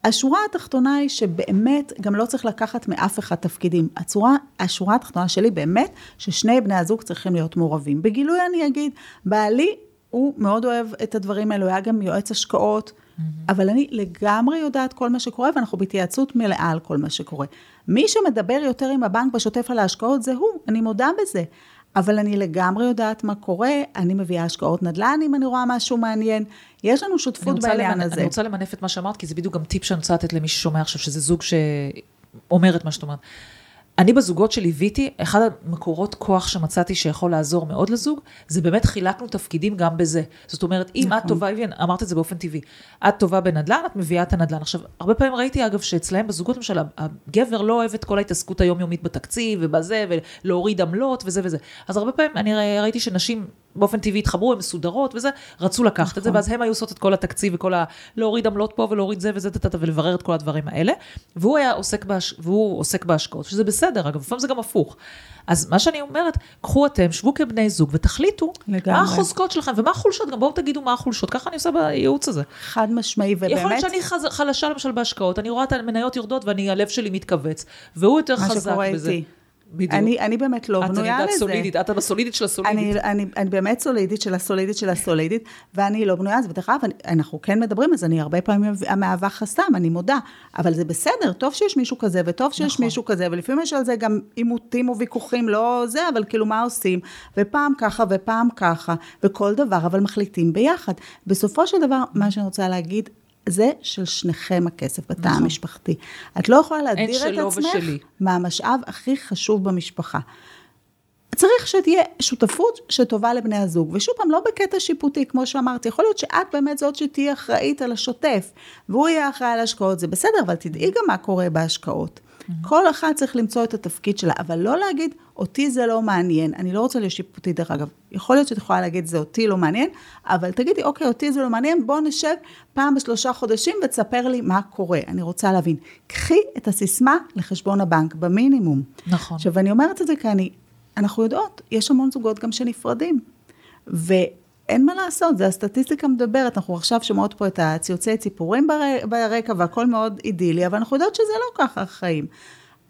השורה התחתונה היא שבאמת גם לא צריך לקחת מאף אחד תפקידים. הצורה, השורה התחתונה שלי באמת, ששני בני הזוג צריכים להיות מעורבים. בגילוי אני אגיד, בעלי הוא מאוד אוהב את הדברים האלו, הוא היה גם יועץ השקעות, mm-hmm. אבל אני לגמרי יודעת כל מה שקורה, ואנחנו בהתייעצות מלאה על כל מה שקורה. מי שמדבר יותר עם הבנק בשוטף על ההשקעות זה הוא, אני מודה בזה. אבל אני לגמרי יודעת מה קורה, אני מביאה השקעות נדל"ן אם אני רואה משהו מעניין, יש לנו שותפות בעניין. הזה. אני רוצה למנף את מה שאמרת, כי זה בדיוק גם טיפ שאני רוצה לתת למי ששומע עכשיו, שזה זוג שאומר את מה שאת אומרת. אני בזוגות שליוויתי, אחד המקורות כוח שמצאתי שיכול לעזור מאוד לזוג, זה באמת חילקנו תפקידים גם בזה. זאת אומרת, אם נכון. את טובה, אמרת את זה באופן טבעי, את טובה בנדל"ן, את מביאה את הנדל"ן. עכשיו, הרבה פעמים ראיתי, אגב, שאצלהם בזוגות, למשל, הגבר לא אוהב את כל ההתעסקות היומיומית בתקציב ובזה, ולהוריד עמלות וזה וזה. אז הרבה פעמים אני ראיתי שנשים באופן טבעי התחברו, הן מסודרות וזה, רצו לקחת את זה, נכון. ואז הם היו עושות את כל התקציב וכל ה... להוריד עמלות פה ולהוריד זה וזה, טטטה, ולברר את כל הדברים האלה. והוא היה עוסק, בהש... והוא עוסק בהשקעות, שזה בסדר, אגב, לפעמים זה גם הפוך. אז מה שאני אומרת, קחו אתם, שבו כבני זוג ותחליטו לגמרי. מה החוזקות שלכם ומה החולשות, גם בואו תגידו מה החולשות, ככה אני עושה בייעוץ הזה. חד משמעי, ובאמת... יכול להיות שאני חז... חלשה למשל בהשקעות, אני רואה את המניות יורדות ואני, הלב שלי מתכווץ, והוא יותר מה חזק שקורה בזה. איתי. בדיוק. אני, אני באמת לא את בנויה לזה. סולידית, את הסולידית של הסולידית. אני, אני, אני באמת סולידית של הסולידית של הסולידית, ואני לא בנויה לזה, ודרך אגב, אנחנו כן מדברים, אז אני הרבה פעמים מהווה חסם, אני מודה, אבל זה בסדר, טוב שיש מישהו כזה, וטוב שיש נכון. מישהו כזה, ולפעמים יש על זה גם עימותים וויכוחים, לא זה, אבל כאילו מה עושים, ופעם ככה ופעם ככה, וכל דבר, אבל מחליטים ביחד. בסופו של דבר, מה שאני רוצה להגיד, זה של שניכם הכסף בתא נכון. המשפחתי. את לא יכולה להדיר את עצמך ושלי. מהמשאב הכי חשוב במשפחה. צריך שתהיה שותפות שטובה לבני הזוג. ושוב פעם, לא בקטע שיפוטי, כמו שאמרתי, יכול להיות שאת באמת זאת שתהיה אחראית על השוטף, והוא יהיה אחראי על ההשקעות, זה בסדר, אבל תדעי גם מה קורה בהשקעות. כל אחד צריך למצוא את התפקיד שלה, אבל לא להגיד, אותי זה לא מעניין. אני לא רוצה להיות שיפוטית, דרך אגב. יכול להיות שאת יכולה להגיד, זה אותי לא מעניין, אבל תגידי, אוקיי, אותי זה לא מעניין, בואו נשב פעם בשלושה חודשים ותספר לי מה קורה. אני רוצה להבין. קחי את הסיסמה לחשבון הבנק, במינימום. נכון. עכשיו, אני אומרת את זה כי אני, אנחנו יודעות, יש המון זוגות גם שנפרדים. ואין מה לעשות, זה הסטטיסטיקה מדברת, אנחנו עכשיו שומעות פה את הציוצי ציפורים בר- ברקע והכל מאוד אידילי, אבל אנחנו יודעות שזה לא ככה החיים.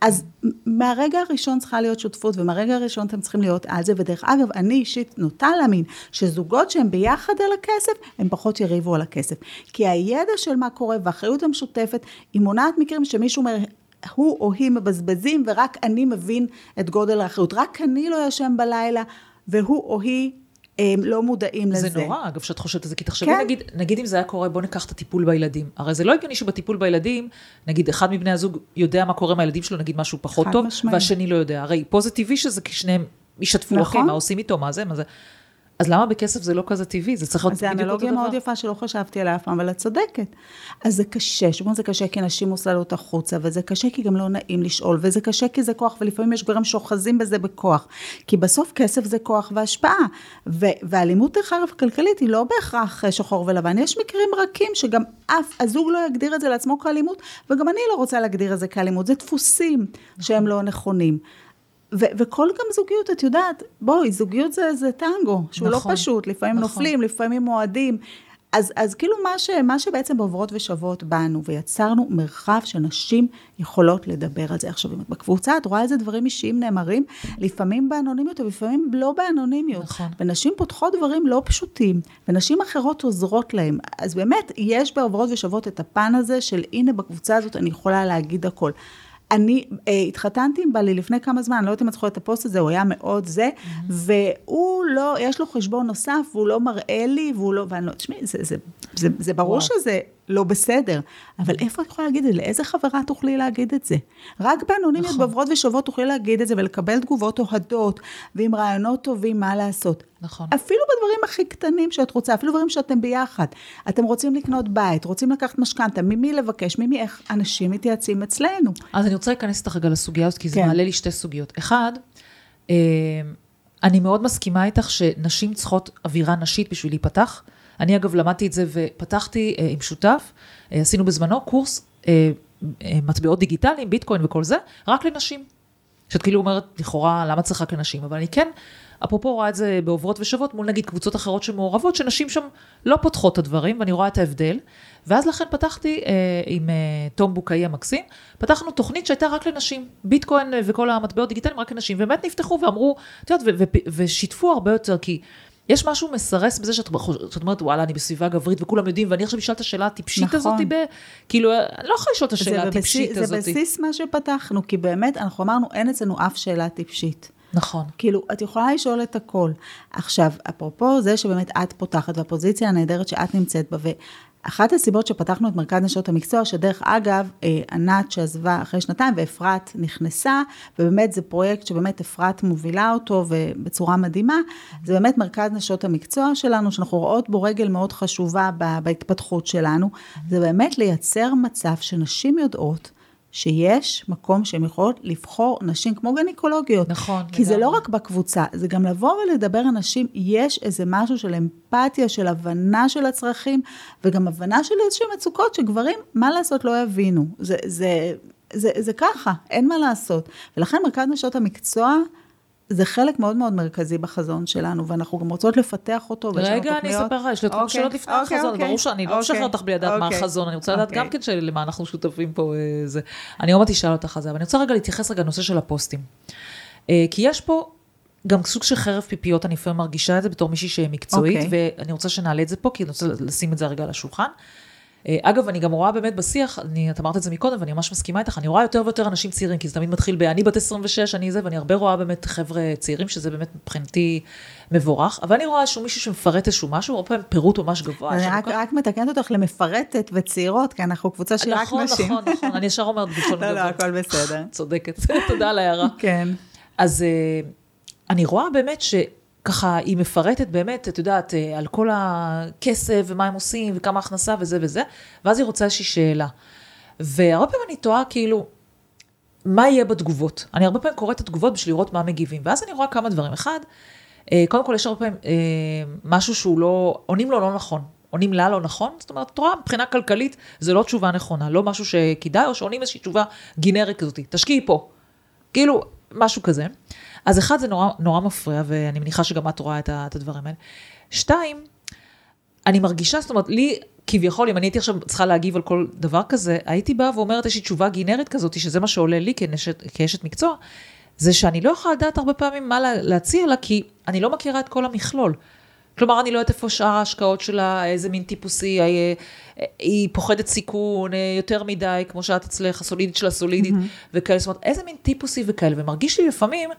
אז מהרגע הראשון צריכה להיות שותפות, ומהרגע הראשון אתם צריכים להיות על זה, ודרך אגב, אני אישית נוטה להאמין שזוגות שהם ביחד על הכסף, הם פחות יריבו על הכסף. כי הידע של מה קורה והאחריות המשותפת, היא מונעת מקרים שמישהו אומר, הוא או היא מבזבזים, ורק אני מבין את גודל האחריות. רק אני לא ישן בלילה, והוא או היא הם לא מודעים לזה. זה נורא, אגב, שאת חושבת על זה, כי תחשבי, כן. נגיד, נגיד אם זה היה קורה, בוא ניקח את הטיפול בילדים. הרי זה לא הגיוני שבטיפול בילדים, נגיד, אחד מבני הזוג יודע מה קורה עם הילדים שלו, נגיד משהו פחות טוב, משמעית. והשני לא יודע. הרי פה זה טבעי שזה כי שניהם ישתפו נכון. אחים, מה עושים איתו, מה זה, מה זה. אז למה בכסף זה לא כזה טבעי? זה צריך להיות זו בדיוק אותו אנלוגיה דבר. מאוד יפה שלא חשבתי עליה אף פעם, אבל את צודקת. אז זה קשה, שוב זה קשה כי נשים מוסללות החוצה, וזה קשה כי גם לא נעים לשאול, וזה קשה כי זה כוח, ולפעמים יש גברים שאוחזים בזה בכוח. כי בסוף כסף זה כוח והשפעה. ו- ואלימות, דרך אגב, כלכלית היא לא בהכרח שחור ולבן. יש מקרים רכים שגם אף הזוג לא יגדיר את זה לעצמו כאלימות, וגם אני לא רוצה להגדיר את זה כאלימות. זה דפוסים שהם לא נכונים. ו- וכל גם זוגיות, את יודעת, בואי, זוגיות זה, זה טנגו, שהוא נכון, לא פשוט, לפעמים נכון. נופלים, לפעמים מועדים. אז, אז כאילו מה, ש, מה שבעצם עוברות ושוות בנו, ויצרנו מרחב שנשים יכולות לדבר על זה. עכשיו, אם את בקבוצה, את רואה איזה דברים אישיים נאמרים, לפעמים באנונימיות, ולפעמים לא באנונימיות. נכון. ונשים פותחות דברים לא פשוטים, ונשים אחרות עוזרות להם. אז באמת, יש בעוברות ושוות את הפן הזה של הנה, בקבוצה הזאת אני יכולה להגיד הכל. אני אה, התחתנתי עם בעלי לפני כמה זמן, אני לא יודעת אם את זוכרת את הפוסט הזה, הוא היה מאוד זה, Mm-hmm. והוא לא, יש לו חשבון נוסף, והוא לא מראה לי, והוא לא, ואני לא, תשמעי, זה, זה, זה, זה ברור וואו. שזה לא בסדר, אבל איפה את יכולה להגיד את זה? לאיזה חברה תוכלי להגיד את זה? רק באנונימיות נכון. בעוברות ושוות תוכלי להגיד את זה ולקבל תגובות אוהדות, ועם רעיונות טובים מה לעשות. נכון. אפילו בדברים הכי קטנים שאת רוצה, אפילו דברים שאתם ביחד. אתם רוצים לקנות בית, רוצים לקחת משכנתה, ממי לבקש, ממי איך, אנשים מתייעצים אצלנו. אז אני רוצה להיכנס איתך רגע לסוגיה הזאת, כי זה כן. מעלה לי שתי סוגיות. אחד, אה, אני מאוד מסכימה איתך שנשים צריכות אווירה נשית בשביל להיפתח. אני אגב למדתי את זה ופתחתי אה, עם שותף, אה, עשינו בזמנו קורס אה, אה, מטבעות דיגיטליים, ביטקוין וכל זה, רק לנשים. שאת כאילו אומרת, לכאורה, למה צריך רק לנשים? אבל אני כן, אפרופו רואה את זה בעוברות ושוות, מול נגיד קבוצות אחרות שמעורבות, שנשים שם לא פותחות את הדברים, ואני רואה את ההבדל. ואז לכן פתחתי אה, עם אה, תום בוקאי המקסים, פתחנו תוכנית שהייתה רק לנשים, ביטקוין אה, וכל המטבעות דיגיטליים רק לנשים, ובאמת נפתחו ואמרו, את יודעת, ושיתפו הרבה יותר, כי יש משהו מסרס בזה שאת שאת אומרת, וואלה, אני בסביבה גברית וכולם יודעים, ואני עכשיו אשאל את השאלה הטיפשית נכון. הזאת, ב... כאילו, אני לא יכולה לשאול את השאלה הטיפשית הזאת. זה בסיס מה שפתחנו, כי באמת, אנחנו אמרנו, אין אצלנו אף שאלה טיפשית. נכון. כאילו, את יכולה לשאול את הכל. עכשיו, אפרופו זה שבאמת את פותחת, והפוזיציה הנהדרת שאת נמצאת בה, ואחת הסיבות שפתחנו את מרכז נשות המקצוע, שדרך אגב, אה, ענת שעזבה אחרי שנתיים, ואפרת נכנסה, ובאמת זה פרויקט שבאמת אפרת מובילה אותו, ובצורה מדהימה, זה באמת מרכז נשות המקצוע שלנו, שאנחנו רואות בו רגל מאוד חשובה בהתפתחות שלנו, זה באמת לייצר מצב שנשים יודעות, שיש מקום שהן יכולות לבחור נשים כמו גניקולוגיות. נכון, כי זה לגמרי. לא רק בקבוצה, זה גם לבוא ולדבר אנשים, יש איזה משהו של אמפתיה, של הבנה של הצרכים, וגם הבנה של איזשהם מצוקות שגברים, מה לעשות, לא יבינו. זה, זה, זה, זה ככה, אין מה לעשות. ולכן מרכז נשות המקצוע, זה חלק מאוד מאוד מרכזי בחזון שלנו, ואנחנו גם רוצות לפתח אותו. רגע, אני. אספר לך, יש לי אוקיי, שאלות לפני החזון. ברור שאני לא אוקיי, משחררת אותך בלי לדעת מה אוקיי, החזון, אני רוצה לדעת אוקיי. גם כן למה אנחנו שותפים פה. אה, זה. אני עוד מעט אשאל אותך על זה, אבל אני רוצה רגע להתייחס רגע לנושא של הפוסטים. אה, כי יש פה גם סוג של חרב פיפיות, אני לפעמים מרגישה את זה בתור מישהי שמקצועית, אוקיי. ואני רוצה שנעלה את זה פה, כי אני רוצה לשים את זה רגע על השולחן. אה, אגב, אני גם רואה באמת בשיח, אני, את אמרת את זה מקודם, ואני ממש מסכימה איתך, אני רואה יותר ויותר אנשים צעירים, כי זה תמיד מתחיל ב... אני בת 26, אני זה, ואני הרבה רואה באמת חבר'ה צעירים, שזה באמת מבחינתי מבורך, אבל אני רואה איזשהו מישהו שמפרט איזשהו משהו, הרבה פעמים פירוט ממש גבוה. אני רק, כך- רק מתקנת אותך למפרטת וצעירות, כי אנחנו קבוצה שהיא רק נכון, נשים. נכון, נכון, אני ישר אומרת בלשון לא, לא, גבוה. הכל בסדר. צודקת, תודה על ההערה. כן. אז אה, אני רואה באמת שככה, היא מפרטת באמת, את יודעת, אה, על כל הכסף ומה הם עושים וכמה הכנסה וזה וזה, ואז היא רוצה איזושהי שאלה. והרבה פעמים אני תוהה כאילו, מה יהיה בתגובות? אני הרבה פעמים קוראת את התגובות בשביל לראות מה מגיבים, ואז אני רואה כמה דברים. אחד, אה, קודם כל יש הרבה פעמים אה, משהו שהוא לא, עונים לו לא נכון. עונים לה לא נכון, זאת אומרת, את רואה, מבחינה כלכלית, זה לא תשובה נכונה, לא משהו שכדאי, או שעונים איזושהי תשובה גינרית כזאת, תשקיעי פה. כאילו, משהו כזה. אז אחד, זה נורא, נורא מפריע, ואני מניחה שגם את רואה את, ה- את הדברים האלה. שתיים, אני מרגישה, זאת אומרת, לי, כביכול, אם אני הייתי עכשיו צריכה להגיב על כל דבר כזה, הייתי באה ואומרת איזושהי תשובה גינרית כזאת, שזה מה שעולה לי כנשת, כאשת מקצוע, זה שאני לא יכולה לדעת הרבה פעמים מה לה, להציע לה, כי אני לא מכירה את כל המכלול. כלומר, אני לא יודעת איפה שאר ההשקעות שלה, איזה מין טיפוסי, היא, היא פוחדת סיכון אה, יותר מדי, כמו שאת אצלך, הסולידית של הסולידית, וכאלה, זאת אומרת, איזה מין טיפוסי וכאלה, ומרגיש לי לפעמים,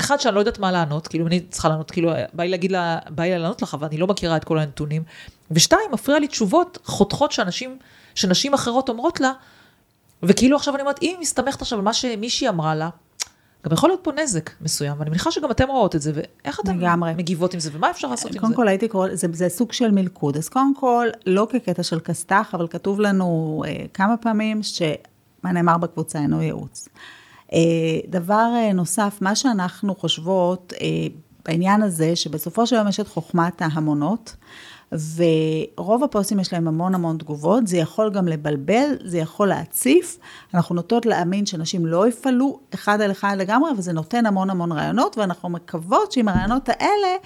אחד, שאני לא יודעת מה לענות, כאילו, אני צריכה לענות, כאילו, בא לי להגיד לה, בא לי לענות לך, אבל אני לא מכירה את כל הנתונים, ושתיים, מפריע לי תשובות חותכות שאנשים, שנשים אחרות אומרות לה, וכאילו עכשיו אני אומרת, אם היא מסתמכת עכשיו על מה שמישהי אמרה לה, גם יכול להיות פה נזק מסוים, ואני מניחה שגם אתם רואות את זה, ואיך אתן לגמרי. מגיבות עם זה, ומה אפשר לעשות עם קודם זה? כל הייתי קוראת, זה, זה סוג של מלכוד. אז קודם כל, לא כקטע של כסת"ח, אבל כתוב לנו אה, כמה פעמים שמה נאמר בקבוצה אינו ייעוץ. אה, דבר אה, נוסף, מה שאנחנו חושבות אה, בעניין הזה, שבסופו של יום יש את חוכמת ההמונות, ורוב הפוסטים יש להם המון המון תגובות, זה יכול גם לבלבל, זה יכול להציף, אנחנו נוטות להאמין שאנשים לא יפעלו אחד על אחד לגמרי, אבל זה נותן המון המון רעיונות, ואנחנו מקוות שעם הרעיונות האלה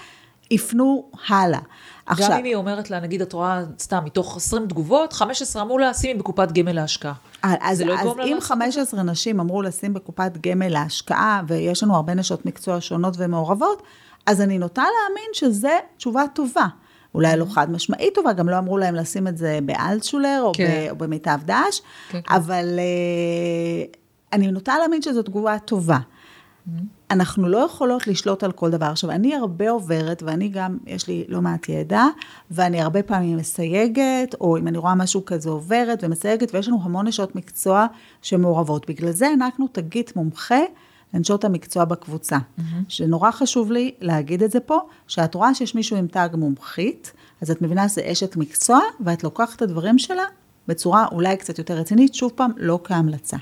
יפנו הלאה. גם אם היא אומרת לה, נגיד, את רואה, סתם, מתוך 20 תגובות, 15 אמרו לה, שימי בקופת גמל להשקעה. אז, זה לא אז אם לעשות את 15 נשים אמרו לשים בקופת גמל להשקעה, ויש לנו הרבה נשות מקצוע שונות ומעורבות, אז אני נוטה להאמין שזו תשובה טובה. אולי לא חד משמעית טובה, גם לא אמרו להם לשים את זה באלטשולר או, כן. ב, או במיטב דש, כן, כן. אבל אה, אני נוטה להאמין שזו תגובה טובה. אנחנו לא יכולות לשלוט על כל דבר. עכשיו, אני הרבה עוברת, ואני גם, יש לי לא מעט ידע, ואני הרבה פעמים מסייגת, או אם אני רואה משהו כזה עוברת ומסייגת, ויש לנו המון נשות מקצוע שמעורבות. בגלל זה הענקנו תגית מומחה לנשות המקצוע בקבוצה. שנורא חשוב לי להגיד את זה פה, שאת רואה שיש מישהו עם תג מומחית, אז את מבינה שזה אשת מקצוע, ואת לוקחת את הדברים שלה בצורה אולי קצת יותר רצינית, שוב פעם, לא כהמלצה.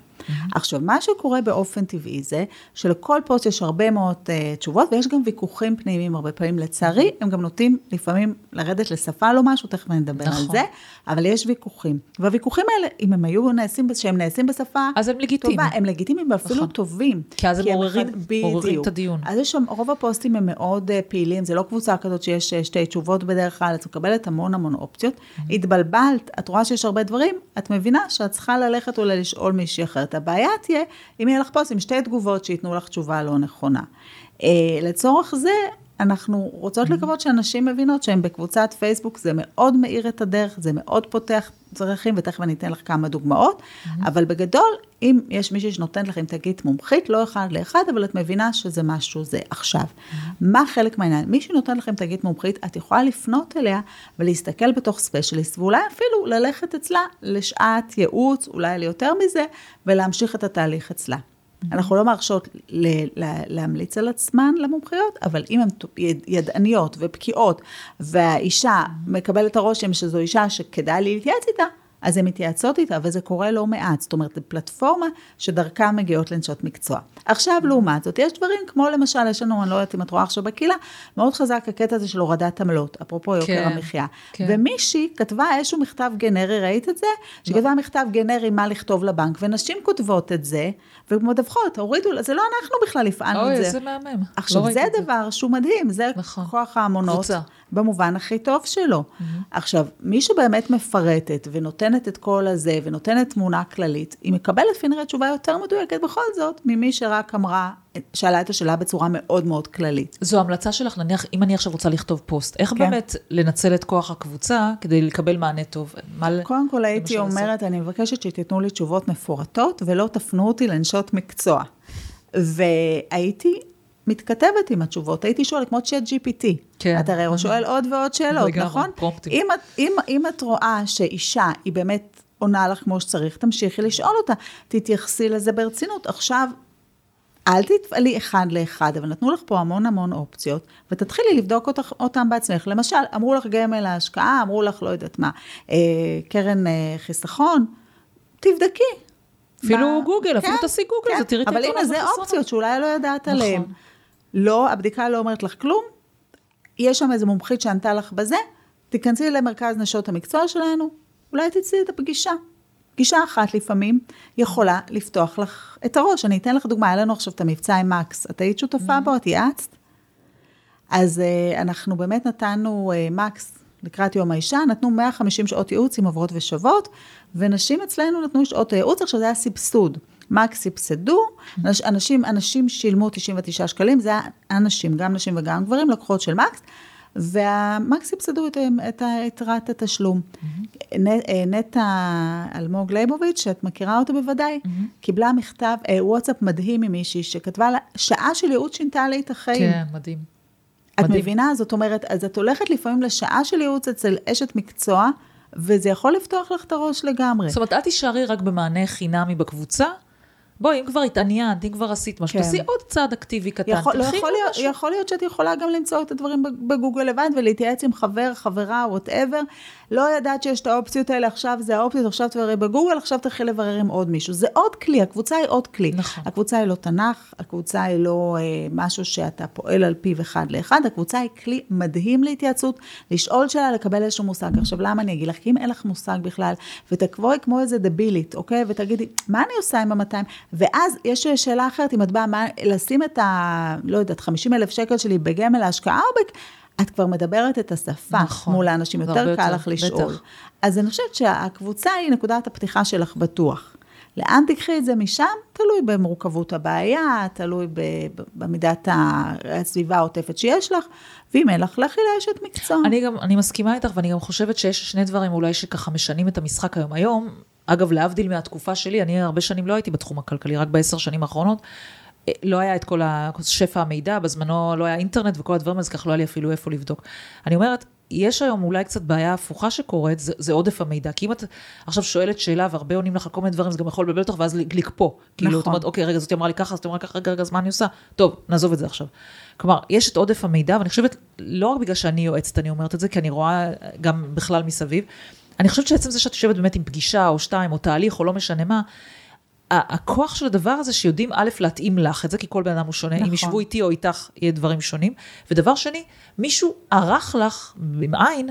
עכשיו, מה שקורה באופן טבעי זה שלכל פוסט יש הרבה מאוד uh, תשובות, ויש גם ויכוחים פנימיים הרבה פעמים. לצערי, הם גם נוטים לפעמים לרדת לשפה לא משהו, תכף אני אדבר על נכון. זה, אבל יש ויכוחים. והוויכוחים האלה, אם הם היו נעשים, שהם נעשים בשפה אז הם לגיטימיים. טובה, הם לגיטימיים ואפילו נכון. טובים. כי אז הם מעוררים- מעוררים. את הדיון. אז יש שם, רוב הפוסטים הם מאוד uh, פעילים, זה לא קבוצה כזאת שיש uh, שתי תשובות בדרך כלל, את מקבלת המון המון אופציות. התבלבלת, את רואה שיש הרבה דברים, את מבינה שאת צריכה ללכת אולי לשאול מישהי אחרת. הבעיה תהיה, אם יהיה לך פוסט עם שתי תגובות שייתנו לך תשובה לא נכונה. Uh, לצורך זה, אנחנו רוצות לקוות שאנשים מבינות שהם בקבוצת פייסבוק, זה מאוד מאיר את הדרך, זה מאוד פותח צרכים, ותכף אני אתן לך כמה דוגמאות, אבל בגדול, אם יש מישהי שנותנת לך עם תגית מומחית, לא אחד לאחד, אבל את מבינה שזה משהו זה עכשיו. מה חלק מהעניין? מי שנותן לכם תגית מומחית, את יכולה לפנות אליה ולהסתכל בתוך ספיישליסט, ואולי אפילו ללכת אצלה לשעת ייעוץ, אולי ליותר מזה, ולהמשיך את התהליך אצלה. אנחנו לא מרשות ל- ל- להמליץ על עצמן למומחיות, אבל אם הן יד- ידעניות ובקיאות, והאישה מקבלת הרושם שזו אישה שכדאי להתייעץ איתה, אז הן מתייעצות איתה, וזה קורה לא מעט. זאת אומרת, זו פלטפורמה שדרכה מגיעות לנשות מקצוע. עכשיו, לעומת זאת, יש דברים כמו למשל, יש לנו, אני לא יודעת אם את רואה עכשיו בקהילה, מאוד חזק הקטע הזה של הורדת עמלות, אפרופו יוקר כן, המחיה. כן. ומישהי כתבה איזשהו מכתב גנרי, ראית את זה? שכתבה מכתב גנרי מה לכתוב לבנק, ונשים כותבות את זה, ומדווחות, הורידו, זה לא אנחנו בכלל הפעלנו אוי, את זה. איזה מהמם. עכשיו, לא זה דבר שהוא מדהים, זה נכון. כוח ההמונות, קבוצה. במובן הכי טוב שלו. עכשיו, מי שבאמת מפרטת ונותנת את כל הזה, ונותנת תמונה כללית, היא מקבלת כנראה תשובה יותר מדויקת בכל זאת, ממי שרק אמרה, שאלה את השאלה בצורה מאוד מאוד כללית. זו המלצה שלך, נניח, אם אני עכשיו רוצה לכתוב פוסט, איך כן. באמת לנצל את כוח הקבוצה כדי לקבל מענה טוב? מה קודם כל הייתי אומרת, אני מבקשת שתיתנו לי תשובות מפורטות, ולא תפנו אותי לנשות מקצוע. והייתי מתכתבת עם התשובות, הייתי שואלת, כמו צ'אט GPT. כן. אתה הרי שואל עוד ועוד שאלות, נכון? אם את, אם, אם את רואה שאישה היא באמת עונה לך כמו שצריך, תמשיכי לשאול אותה, תתייחסי לזה ברצינות. עכשיו, אל תתפעלי אחד לאחד, אבל נתנו לך פה המון המון אופציות, ותתחילי לבדוק אותך, אותם בעצמך. למשל, אמרו לך גמל להשקעה, אמרו לך, לא יודעת מה, אה, קרן אה, חיסכון, תבדקי. אפילו מה- גוגל, אפילו תעשי גוגל, זה תראי את אבל היתרונות הנה, זה. אופציות שאולי לא ידעת נכון. לא, הבדיקה לא אומרת לך כלום, יש שם איזו מומחית שענתה לך בזה, תיכנסי למרכז נשות המקצוע שלנו, אולי תצאי את הפגישה. פגישה אחת לפעמים יכולה לפתוח לך את הראש. אני אתן לך דוגמה, היה לנו עכשיו את המבצע עם מקס. את היית שותפה בו? את ייעצת? אז uh, אנחנו באמת נתנו, uh, מקס, לקראת יום האישה, נתנו 150 שעות ייעוץ עם עוברות ושוות, ונשים אצלנו נתנו שעות הייעוץ, עכשיו זה היה סבסוד. מקס סבסדו, אנש- אנשים, אנשים שילמו 99 שקלים, זה היה אנשים, גם נשים וגם גברים, לקוחות של מקס, והמקס סבסדו את, את ה- יתרת התשלום. אה, נטע אלמוג ליבוביץ', שאת מכירה אותו בוודאי, קיבלה מכתב, אה, וואטסאפ מדהים ממישהי, שכתבה לה, שעה של ייעוץ שינתה לי את החיים. כן, מדהים. את מדהים. מבינה? זאת אומרת, אז את הולכת לפעמים לשעה של ייעוץ אצל אשת מקצוע, וזה יכול לפתוח לך את הראש לגמרי. זאת אומרת, אל תישארי רק במענה חינמי בקבוצה. בואי, אם כבר התעניינת, אם כבר עשית משהו, כן. תעשי עוד צעד אקטיבי קטן. יכול, לא יכול, להיות. יכול להיות שאת יכולה גם למצוא את הדברים בגוגל לבד ולהתייעץ עם חבר, חברה, whatever. לא ידעת שיש את האופציות האלה, עכשיו זה האופציות, עכשיו תבררי בגוגל, עכשיו תלכי לברר עם עוד מישהו. זה עוד כלי, הקבוצה היא עוד כלי. נכון. הקבוצה היא לא תנ"ך, הקבוצה היא לא אה, משהו שאתה פועל על פיו אחד לאחד, הקבוצה היא כלי מדהים להתייעצות, לשאול שאלה, לקבל איזשהו מושג. עכשיו, למה אני אגיד לך? כי אם אין לך מושג בכלל, ותקבוי כמו איזה דבילית, אוקיי? ותגידי, מה אני עושה עם ה-200? ואז יש שאלה אחרת, אם את באה, מה, לשים את ה... לא יודעת, 50 אלף שקל שלי בגמל להשקעה, או. את כבר מדברת את השפה נכון. מול האנשים, יותר קל לך לשאול. בטח. אז אני חושבת שהקבוצה היא נקודת הפתיחה שלך בטוח. לאן תיקחי את זה משם? תלוי במורכבות הבעיה, תלוי במידת הסביבה העוטפת שיש לך, ואם אין לך, לכי לאשת מקצוע. אני גם, אני מסכימה איתך, ואני גם חושבת שיש שני דברים אולי שככה משנים את המשחק היום. היום, אגב, להבדיל מהתקופה שלי, אני הרבה שנים לא הייתי בתחום הכלכלי, רק בעשר שנים האחרונות. לא היה את כל ה- שפע המידע, בזמנו לא היה אינטרנט וכל הדברים, אז ככה לא היה לי אפילו איפה לבדוק. אני אומרת, יש היום אולי קצת בעיה הפוכה שקורית, זה, זה עודף המידע. כי אם את עכשיו שואלת שאלה והרבה עונים לך כל מיני דברים, זה גם יכול לבלבל אותך ואז לקפוא. כאילו, נכון. את אומרת, אוקיי, רגע, זאת אמרה לי ככה, זאת אמרה ככה, רגע, רגע, אז מה אני עושה? טוב, נעזוב את זה עכשיו. כלומר, יש את עודף המידע, ואני חושבת, לא רק בגלל שאני יועצת, אני אומרת את זה, כי אני רואה גם בכלל מסביב. אני חושבת שעצם זה שאת יושבת באמת עם פגישה או שתיים, או תהליך, או לא משנה מה, הכוח של הדבר הזה שיודעים א', להתאים לך את זה, כי כל בן אדם הוא שונה, נכון. אם ישבו איתי או איתך, יהיה דברים שונים. ודבר שני, מישהו ערך לך, עם עין,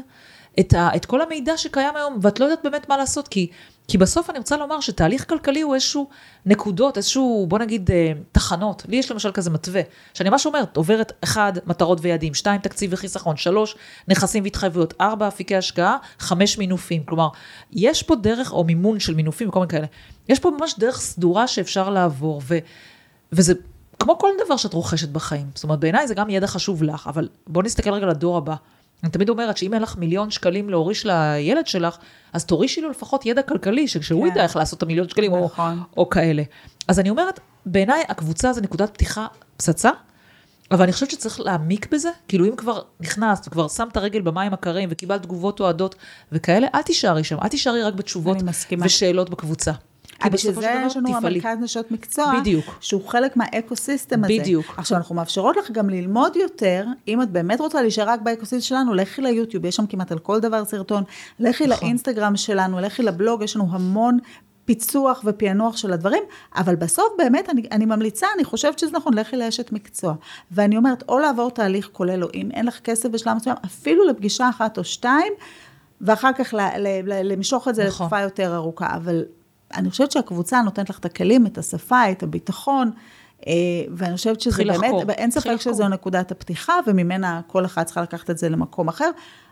את, ה, את כל המידע שקיים היום, ואת לא יודעת באמת מה לעשות, כי, כי בסוף אני רוצה לומר שתהליך כלכלי הוא איזשהו נקודות, איזשהו, בוא נגיד, אה, תחנות. לי יש למשל כזה מתווה, שאני ממש אומרת, עוברת אחד, מטרות ויעדים, שתיים, תקציב וחיסכון, שלוש, נכסים והתחייבויות, ארבע, אפיקי השקעה, חמש, מינופים. כלומר, יש פה דרך, או מימון של מינופים וכל מיני כאלה, יש פה ממש דרך סדורה שאפשר לעבור, ו, וזה כמו כל דבר שאת רוכשת בחיים. זאת אומרת, בעיניי זה גם ידע חשוב לך, אבל בואו נסתכל רגע לדור הבא. אני תמיד אומרת שאם אין לך מיליון שקלים להוריש לילד שלך, אז תורישי לו לפחות ידע כלכלי, שכשהוא כן. ידע איך לעשות את המיליון שקלים, או, נכון. או כאלה. אז אני אומרת, בעיניי הקבוצה זה נקודת פתיחה פצצה, אבל אני חושבת שצריך להעמיק בזה, כאילו אם כבר נכנסת וכבר שמת רגל במים הקרים וקיבלת תגובות אוהדות וכאלה, אל תישארי שם, אל תישארי רק בתשובות. ושאלות בקבוצה. כי בשביל זה יש לנו. המרכז נשות מקצוע, בדיוק. שהוא חלק מה ecosystem הזה. בדיוק. עכשיו, אנחנו מאפשרות לך גם ללמוד יותר, אם את באמת רוצה להישאר רק ב ecosystem שלנו, לכי ליוטיוב, יש שם כמעט על כל דבר סרטון, לכי נכון. לאינסטגרם שלנו, לכי לבלוג, יש לנו המון פיצוח ופענוח של הדברים, אבל בסוף באמת אני, אני ממליצה, אני חושבת שזה נכון, לכי לאשת מקצוע. ואני אומרת, או לעבור תהליך כולל, או אם אין לך כסף בשלב מסוים, אפילו לפגישה אחת או שתיים, ואחר כך למשוך את זה נכון. לתקופה יותר ארוכה. אבל אני חושבת שהקבוצה נותנת לך את הכלים, את השפה, את הביטחון, אה, ואני חושבת שזה באמת, לחקור, אין ספק. שזו נקודת הפתיחה, וממנה כל אחת צריכה לקחת את זה למקום אחר.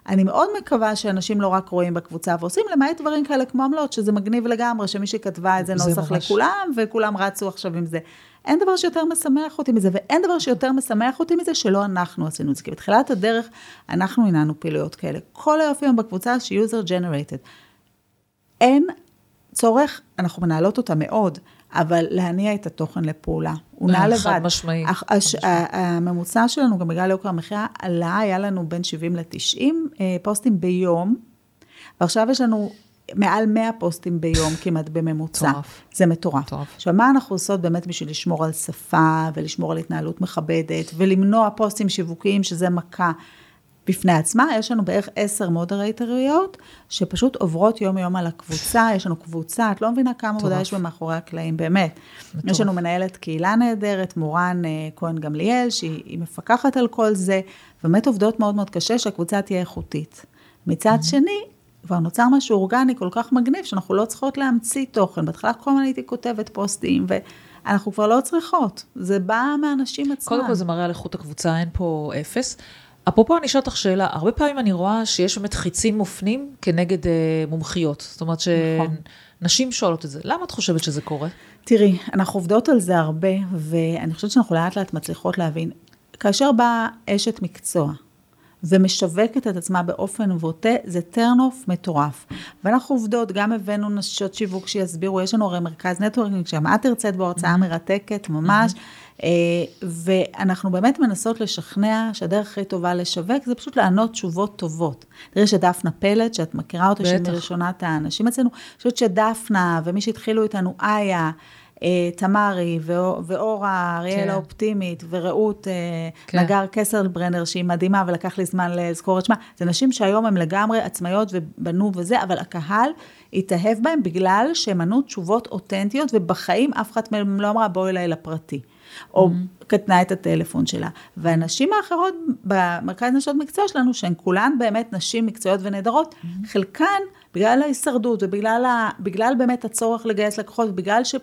אני מאוד מקווה שאנשים לא רק רואים בקבוצה ועושים, למעט דברים כאלה כמו עמלות, שזה מגניב לגמרי, שמישהי כתבה איזה זה נוסח ממש. לכולם, וכולם רצו עכשיו עם זה. אין דבר שיותר משמח אותי מזה, ואין דבר שיותר משמח אותי מזה שלא אנחנו עשינו את זה. כי בתחילת הדרך אנחנו הנענו פעילויות כאלה. כל היופי היום בקבוצה ש-user generated. אין צורך, אנחנו מנהלות אותה מאוד, אבל להניע את התוכן לפעולה. הוא נע אה, לבד. חד משמעי, הש- הש-. הממוצע שלנו, גם בגלל יוקר המחיה, עלה, היה לנו בין 70 ל-90 פוסטים ביום, ועכשיו יש לנו מעל 100 פוסטים ביום כמעט בממוצע. מטורף. זה מטורף. מטורף. עכשיו, מה אנחנו עושות באמת בשביל לשמור על שפה ולשמור על התנהלות מכבדת ולמנוע פוסטים שיווקיים, שזה מכה בפני עצמה? יש לנו בערך עשר מודרייטריות שפשוט עוברות יום-יום על הקבוצה, יש לנו קבוצה, את לא מבינה כמה עבודה. יש במאחורי הקלעים, באמת. מטורף. יש לנו מנהלת קהילה נהדרת, מורן אה, כהן גמליאל, שהיא היא מפקחת על כל זה, באמת עובדות מאוד מאוד קשה שהקבוצה תהיה איכותית. מצד Mm-hmm. שני, כבר נוצר משהו אורגני כל כך מגניב, שאנחנו לא צריכות להמציא תוכן. בהתחלה כל הזמן הייתי כותבת פוסטים, ואנחנו כבר לא צריכות. זה בא מהאנשים עצמם. קודם כל זה מראה על איכות הקבוצה, אין פה אפס. אפרופו, אני אשאל אותך שאלה, הרבה פעמים אני רואה שיש באמת חיצים מופנים כנגד אה, מומחיות. זאת אומרת נכון. שנשים שואלות את זה. למה את חושבת שזה קורה? תראי, אנחנו עובדות על זה הרבה, ואני חושבת שאנחנו לאט לאט מצליחות להבין. כאשר באה אשת מקצוע ומשווקת את עצמה באופן בוטה, זה טרנוף מטורף. ואנחנו עובדות, גם הבאנו נשות שיווק שיסבירו, יש לנו הרי מרכז נטוורקינג, שם את הרצית בו הרצאה מרתקת ממש, אה, ואנחנו באמת מנסות לשכנע שהדרך הכי טובה לשווק זה פשוט לענות תשובות טובות. תראי שדפנה פלט, שאת מכירה אותה, שהיא. מראשונת האנשים אצלנו, אני חושבת שדפנה ומי שהתחילו איתנו, איה, אה, תמרי ואור- ואורה, אריאל כן. האופטימית, ורעות אה, כן. נגר קסלברנר, שהיא מדהימה, ולקח לי זמן לזכור את שמה. זה נשים שהיום הן לגמרי עצמאיות ובנו וזה, אבל הקהל התאהב בהם בגלל שהם ענו תשובות אותנטיות, ובחיים אף אחת מהן לא אמרה, בואי אליי לפרטי. או Mm-hmm. קטנה את הטלפון שלה. והנשים האחרות במרכז נשות מקצוע שלנו, שהן כולן באמת נשים מקצועיות ונהדרות, Mm-hmm. חלקן, בגלל ההישרדות ובגלל ה, בגלל באמת הצורך לגייס לקוחות, ובגלל ש...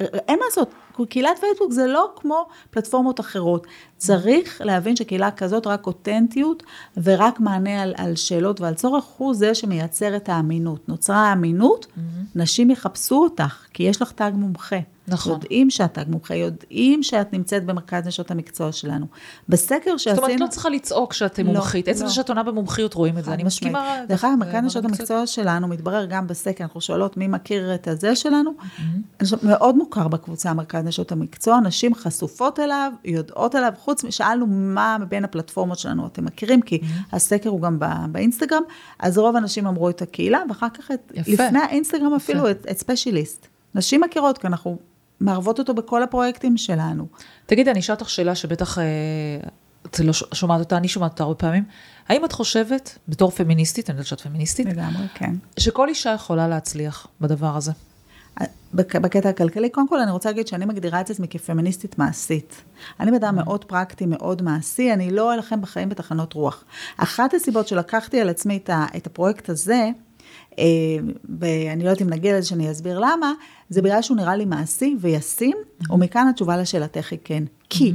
אין מה לעשות, קהילת פייסבוק זה לא כמו פלטפורמות אחרות. צריך להבין שקהילה כזאת, רק אותנטיות ורק מענה על, על שאלות ועל צורך, הוא זה שמייצר את האמינות. נוצרה האמינות, נשים יחפשו אותך, כי יש לך תג מומחה. נכון. יודעים שאת תג מומחה, יודעים שאת נמצאת במרכז נשות המקצוע שלנו. בסקר שעשינו... זאת אומרת, לא צריכה לצעוק שאת לא, מומחית. עצם לא. זה שאת עונה במומחיות רואים את זה, אני. מסכימה. דרך אגב, מרכז נשות המקצוע שלנו, מתברר גם בסקר, אנחנו שואלות מי מכיר את הזה שלנו. Mm-hmm. מאוד מוכר בקבוצה מרכז נשות המקצוע, נשים חשופות אליו, יודעות עליו, חוץ משאלנו מה מבין הפלטפורמות שלנו אתם מכירים, כי Mm-hmm. הסקר הוא גם ב- באינסטגרם, אז רוב האנשים אמרו את הקהילה, ואחר כך, את. לפני האינסטגרם אפילו, את, את ספיישליסט. נשים מכירות, כי אנחנו מערבות אותו בכל הפרויקטים שלנו. תגידי, אני אשאל אותך שאלה שבטח אה, את לא שומעת אותה, אני שומעת אותה הרבה פעמים. האם את חושבת, בתור פמיניסטית, אני יודעת שאת פמיניסטית, לגמרי, כן. שכל אישה יכולה להצליח בדבר הזה? בק- בקטע הכלכלי, קודם כל אני רוצה להגיד שאני מגדירה את עצמי כפמיניסטית מעשית. אני בן אדם מאוד פרקטי, מאוד מעשי, אני לא אלחם בחיים בתחנות רוח. אחת הסיבות שלקחתי על עצמי את, ה, את הפרויקט הזה, אה, ואני לא יודעת אם נגיע לזה שאני אסביר למה, זה בגלל שהוא נראה לי מעשי וישים, ומכאן התשובה לשאלתך היא כן. כי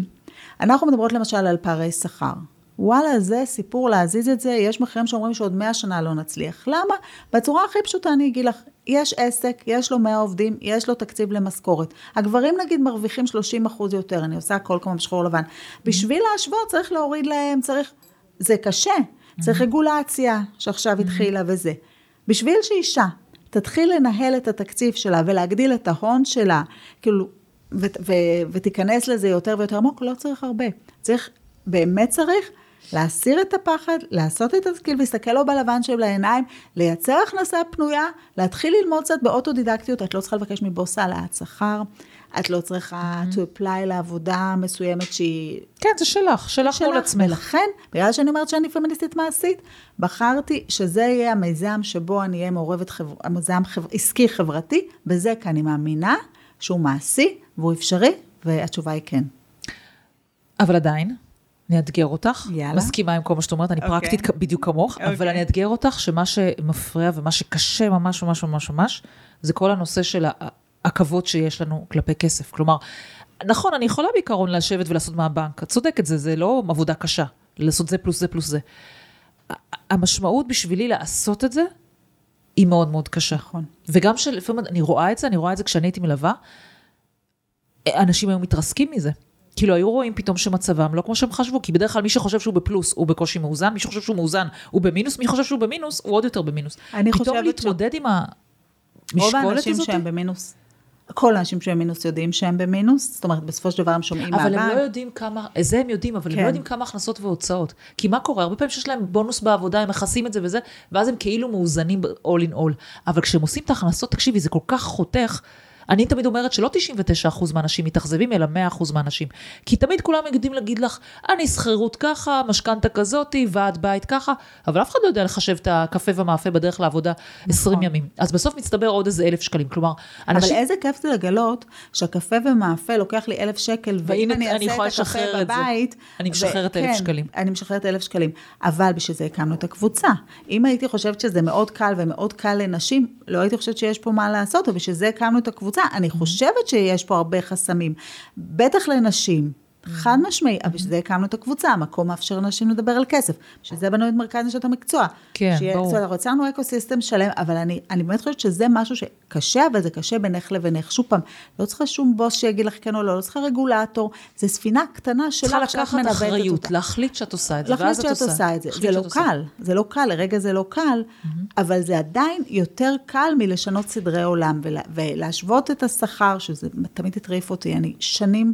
אנחנו מדברות למשל על פערי שכר. וואלה, זה סיפור להזיז את זה, יש מחירים שאומרים שעוד 100 שנה לא נצליח. למה? בצורה הכי פשוטה אני אגיד לך, יש עסק, יש לו 100 עובדים, יש לו תקציב למשכורת. הגברים נגיד מרוויחים 30 אחוז יותר, אני עושה הכל כמו בשחור לבן. בשביל להשוות צריך להוריד להם, צריך... זה קשה, צריך רגולציה שעכשיו התחילה וזה. בשביל שאישה תתחיל לנהל את התקציב שלה ולהגדיל את ההון שלה, כאילו, ו- ו- ותיכנס לזה יותר ויותר עמוק, לא צריך הרבה. צריך, באמת צריך להסיר את הפחד, לעשות את התסקיל, להסתכל לו בלבן של העיניים, לייצר הכנסה פנויה, להתחיל ללמוד קצת באוטודידקטיות, את לא צריכה לבקש מבוס העלאת שכר, את לא צריכה to apply לעבודה מסוימת שהיא... כן, זה שלך, שלך מול עצמך. ולכן, בגלל שאני אומרת שאני פמיניסטית מעשית, בחרתי שזה יהיה המיזם שבו אני אהיה מעורבת, חבר... המיזם חבר... עסקי חברתי, בזה כי אני מאמינה שהוא מעשי והוא אפשרי, והתשובה היא כן. אבל עדיין, אני אאתגר אותך. יאללה. מסכימה עם כל מה שאת אומרת, אני אוקיי. פרקטית בדיוק כמוך, אבל אוקיי. אני אאתגר אותך שמה שמפריע ומה שקשה ממש ממש ממש ממש, זה כל הנושא של ה- הכבוד שיש לנו כלפי כסף. כלומר, נכון, אני יכולה בעיקרון לשבת ולעשות מהבנק, את צודקת, זה, זה לא עבודה קשה, לעשות זה פלוס זה פלוס זה. המשמעות בשבילי לעשות את זה, היא מאוד מאוד קשה. נכון. וגם שלפעמים אני רואה את זה, אני רואה את זה כשאני הייתי מלווה, אנשים היו מתרסקים מזה. כאילו היו רואים פתאום שמצבם לא כמו שהם חשבו, כי בדרך כלל מי שחושב שהוא בפלוס הוא בקושי מאוזן, מי שחושב שהוא מאוזן הוא במינוס, מי שחושב שהוא במינוס הוא עוד יותר במינוס. אני פתאום חושבת להתמודד עם רוב המשקולת האנשים הזאת, שהם במינוס, כל האנשים שהם במינוס יודעים שהם במינוס, זאת אומרת, בסופו של דבר הם שומעים אבל הם מהבנק. לא יודעים כמה, זה הם יודעים, אבל הם כן. לא יודעים כמה הכנסות והוצאות. כי מה קורה? הרבה פעמים שיש להם בונוס בעבודה, הם מכסים את זה וזה, ואז הם כאילו מאוזנים all in all. אבל כשהם עושים את ההכנסות, תקשיבי, זה כל כך חותך. אני תמיד אומרת שלא 99% מהאנשים מתאכזבים, אלא 100% מהאנשים. כי תמיד כולם יודעים להגיד לך, אני שכירות ככה, משכנתה כזאתי, ועד בית ככה, אבל אף אחד לא יודע לחשב את הקפה והמאפה בדרך לעבודה 20 ימים. אז בסוף מצטבר עוד איזה אלף שקלים. כלומר, אבל אנשים... איזה כיף זה לגלות שהקפה ומאפה לוקח לי אלף שקל, ואם אני אעשה את הקפה. בבית... אני משחררת אלף כן, שקלים. אני משחררת אלף שקלים. אבל בשביל זה הקמנו את הקבוצה. אם הייתי חושבת שזה מאוד קל ומאוד קל לנשים, לא הייתי חושבת שיש פה מה לעשות, ובשביל זה הקמנו את הקבוצה. אני Mm-hmm. חושבת שיש פה הרבה חסמים, בטח לנשים. חד משמעי, אבל בשביל זה הקמנו את הקבוצה, המקום מאפשר לנשים לדבר על כסף. בשביל זה בנו את מרכז נשות המקצוע. כן, שיהיה- ברור. זאת אומרת, יצרנו אקו סיסטם שלם, אבל אני, אני באמת חושבת שזה משהו שקשה, אבל זה קשה בינך לבינך. שוב פעם, לא צריכה שום בוס שיגיד לך כן או לא, לא צריכה רגולטור, זה ספינה קטנה שלך שאת לקחת מנווטת אחריות, אותה. להחליט שאת עושה את זה, להחליט ואז את שאת עושה. עושה את זה. להחליט זה לא עושה. קל, זה לא קל, לרגע זה לא קל, אבל זה עדיין יותר קל מלשנות סדרי עולם ולה, ולהשוות את השכר, שזה תמיד הטריף אותי, אני שנים...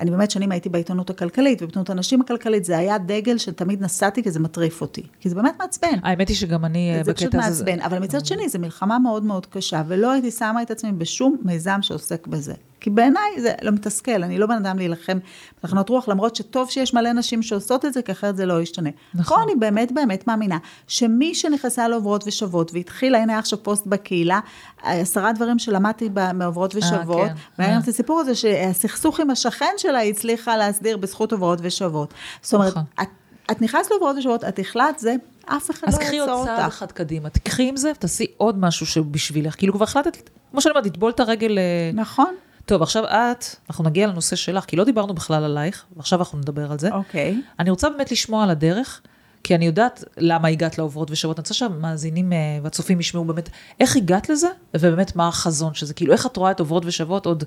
אני באמת שנים הייתי בעיתונות הכלכלית, ובעיתונות הנשים הכלכלית, זה היה דגל שתמיד נסעתי כי זה מטריף אותי. כי זה באמת מעצבן. האמת היא שגם אני אה, זה פשוט בקטע הזה... מעצבן, אבל מצד שני, זו מלחמה מאוד מאוד קשה, ולא הייתי שמה את עצמי בשום מיזם שעוסק בזה. כי בעיניי זה לא מתסכל, אני לא בן אדם להילחם בתחנות רוח, למרות שטוב שיש מלא נשים שעושות את זה, כי אחרת זה לא ישתנה. נכון. פה אני באמת באמת מאמינה, שמי שנכנסה לעוברות ושוות, והתחילה, הנה עכשיו פוסט בקהילה, עשרה דברים שלמדתי מעוברות ושוות, כן. והיה אה. את הסיפור הזה שהסכסוך עם השכן שלה הצליחה להסדיר בזכות עוברות ושוות. זאת אומרת, נכון. את, את נכנסת לעוברות ושוות, את החלטת זה, אף אחד אז לא קחי יעצור עוד צעד אותך. אחד קדימה, תקחי עם זה, תעשי עוד משהו שבשבילך. כאילו כבר החלטת, כמו שאני אומרת, לטבול את הרגל... אה, נכון, טוב, עכשיו את, אנחנו נגיע לנושא שלך, כי לא דיברנו בכלל עלייך, ועכשיו אנחנו נדבר על זה. אוקיי. אני רוצה באמת לשמוע על הדרך, כי אני יודעת למה הגעת לעוברות ושוות. אני רוצה שהמאזינים אה, והצופים ישמעו באמת איך הגעת לזה, ובאמת מה החזון שזה. כאילו, איך את רואה את עוברות ושוות עוד,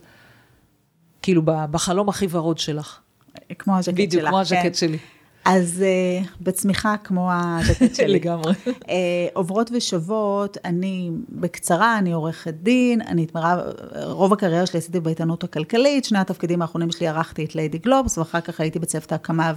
כאילו, בחלום הכי ורוד שלך. כמו הז'קט שלך. בדיוק, כמו כן. הז'קט שלי. אז uh, בצמיחה כמו הז'קט שלי. לגמרי. uh, עוברות ושוות, אני, בקצרה, אני עורכת דין, אני את מרב, רוב הקריירה שלי עשיתי בעיתונות הכלכלית, שני התפקידים האחרונים שלי ערכתי את ליידי גלובס, ואחר כך הייתי בצוות ההקמה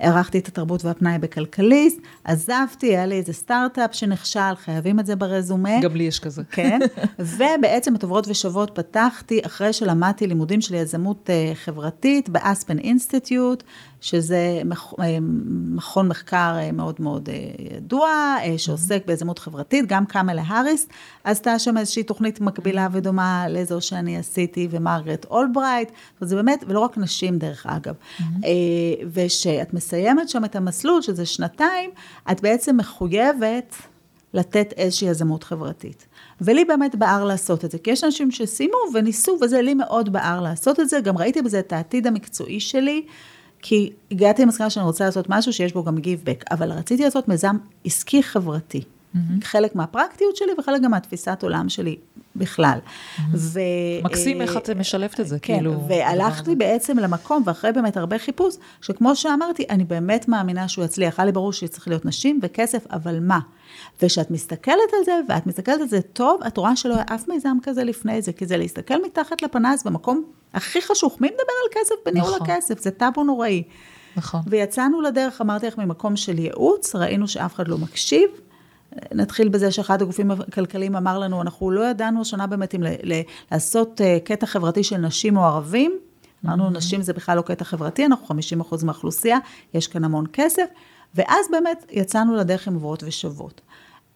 וערכתי את התרבות והפנאי בכלכליסט, עזבתי, היה לי איזה סטארט-אפ שנכשל, חייבים את זה ברזומה. גם לי יש כזה. כן, ובעצם את עוברות ושוות פתחתי אחרי שלמדתי לימודים של יזמות אה, חברתית ב Aspen Institute, שזה מכ- אה, מכון מחקר אה, מאוד מאוד אה, ידוע, אה, שעוסק ביזמות חברתית, גם קמלה האריס. עשתה שם איזושהי תוכנית מקבילה ודומה לזו שאני עשיתי, ומרגרט אולברייט, זה באמת, ולא רק נשים דרך אגב. אה, ושאת מסיימת שם את המסלול, שזה שנתיים, את בעצם מחויבת לתת איזושהי יזמות חברתית. ולי באמת בער לעשות את זה, כי יש אנשים שסיימו וניסו, וזה לי מאוד בער לעשות את זה, גם ראיתי בזה את העתיד המקצועי שלי, כי הגעתי למסקנה שאני רוצה לעשות משהו שיש בו גם גיב בק, אבל רציתי לעשות מיזם עסקי חברתי. Mm-hmm. חלק מהפרקטיות שלי וחלק גם מהתפיסת עולם שלי בכלל. Mm-hmm. ו... מקסים אה, איך את משלבת את זה, כן, כאילו. והלכתי בעצם למקום, ואחרי באמת הרבה חיפוש, שכמו שאמרתי, אני באמת מאמינה שהוא יצליח. היה לי ברור שצריך להיות נשים וכסף, אבל מה? וכשאת מסתכלת על זה, ואת מסתכלת על זה טוב, את רואה שלא היה אף מיזם כזה לפני זה, כי זה להסתכל מתחת לפנס במקום הכי חשוך. מי מדבר על כסף בניהול נכון. הכסף? זה טאבו נוראי. נכון. ויצאנו לדרך, אמרתי לך, ממקום של ייעוץ, ראינו שאף אחד לא מקשיב. נתחיל בזה שאחד הגופים הכלכליים אמר לנו, אנחנו לא ידענו השנה באמת אם ל- ל- לעשות אה, קטע חברתי של נשים או ערבים. אמרנו, נשים זה בכלל לא קטע חברתי, אנחנו 50 אחוז מהאוכלוסייה, יש כאן המון כסף. ואז באמת יצאנו לדרך עם עוברות ושוות.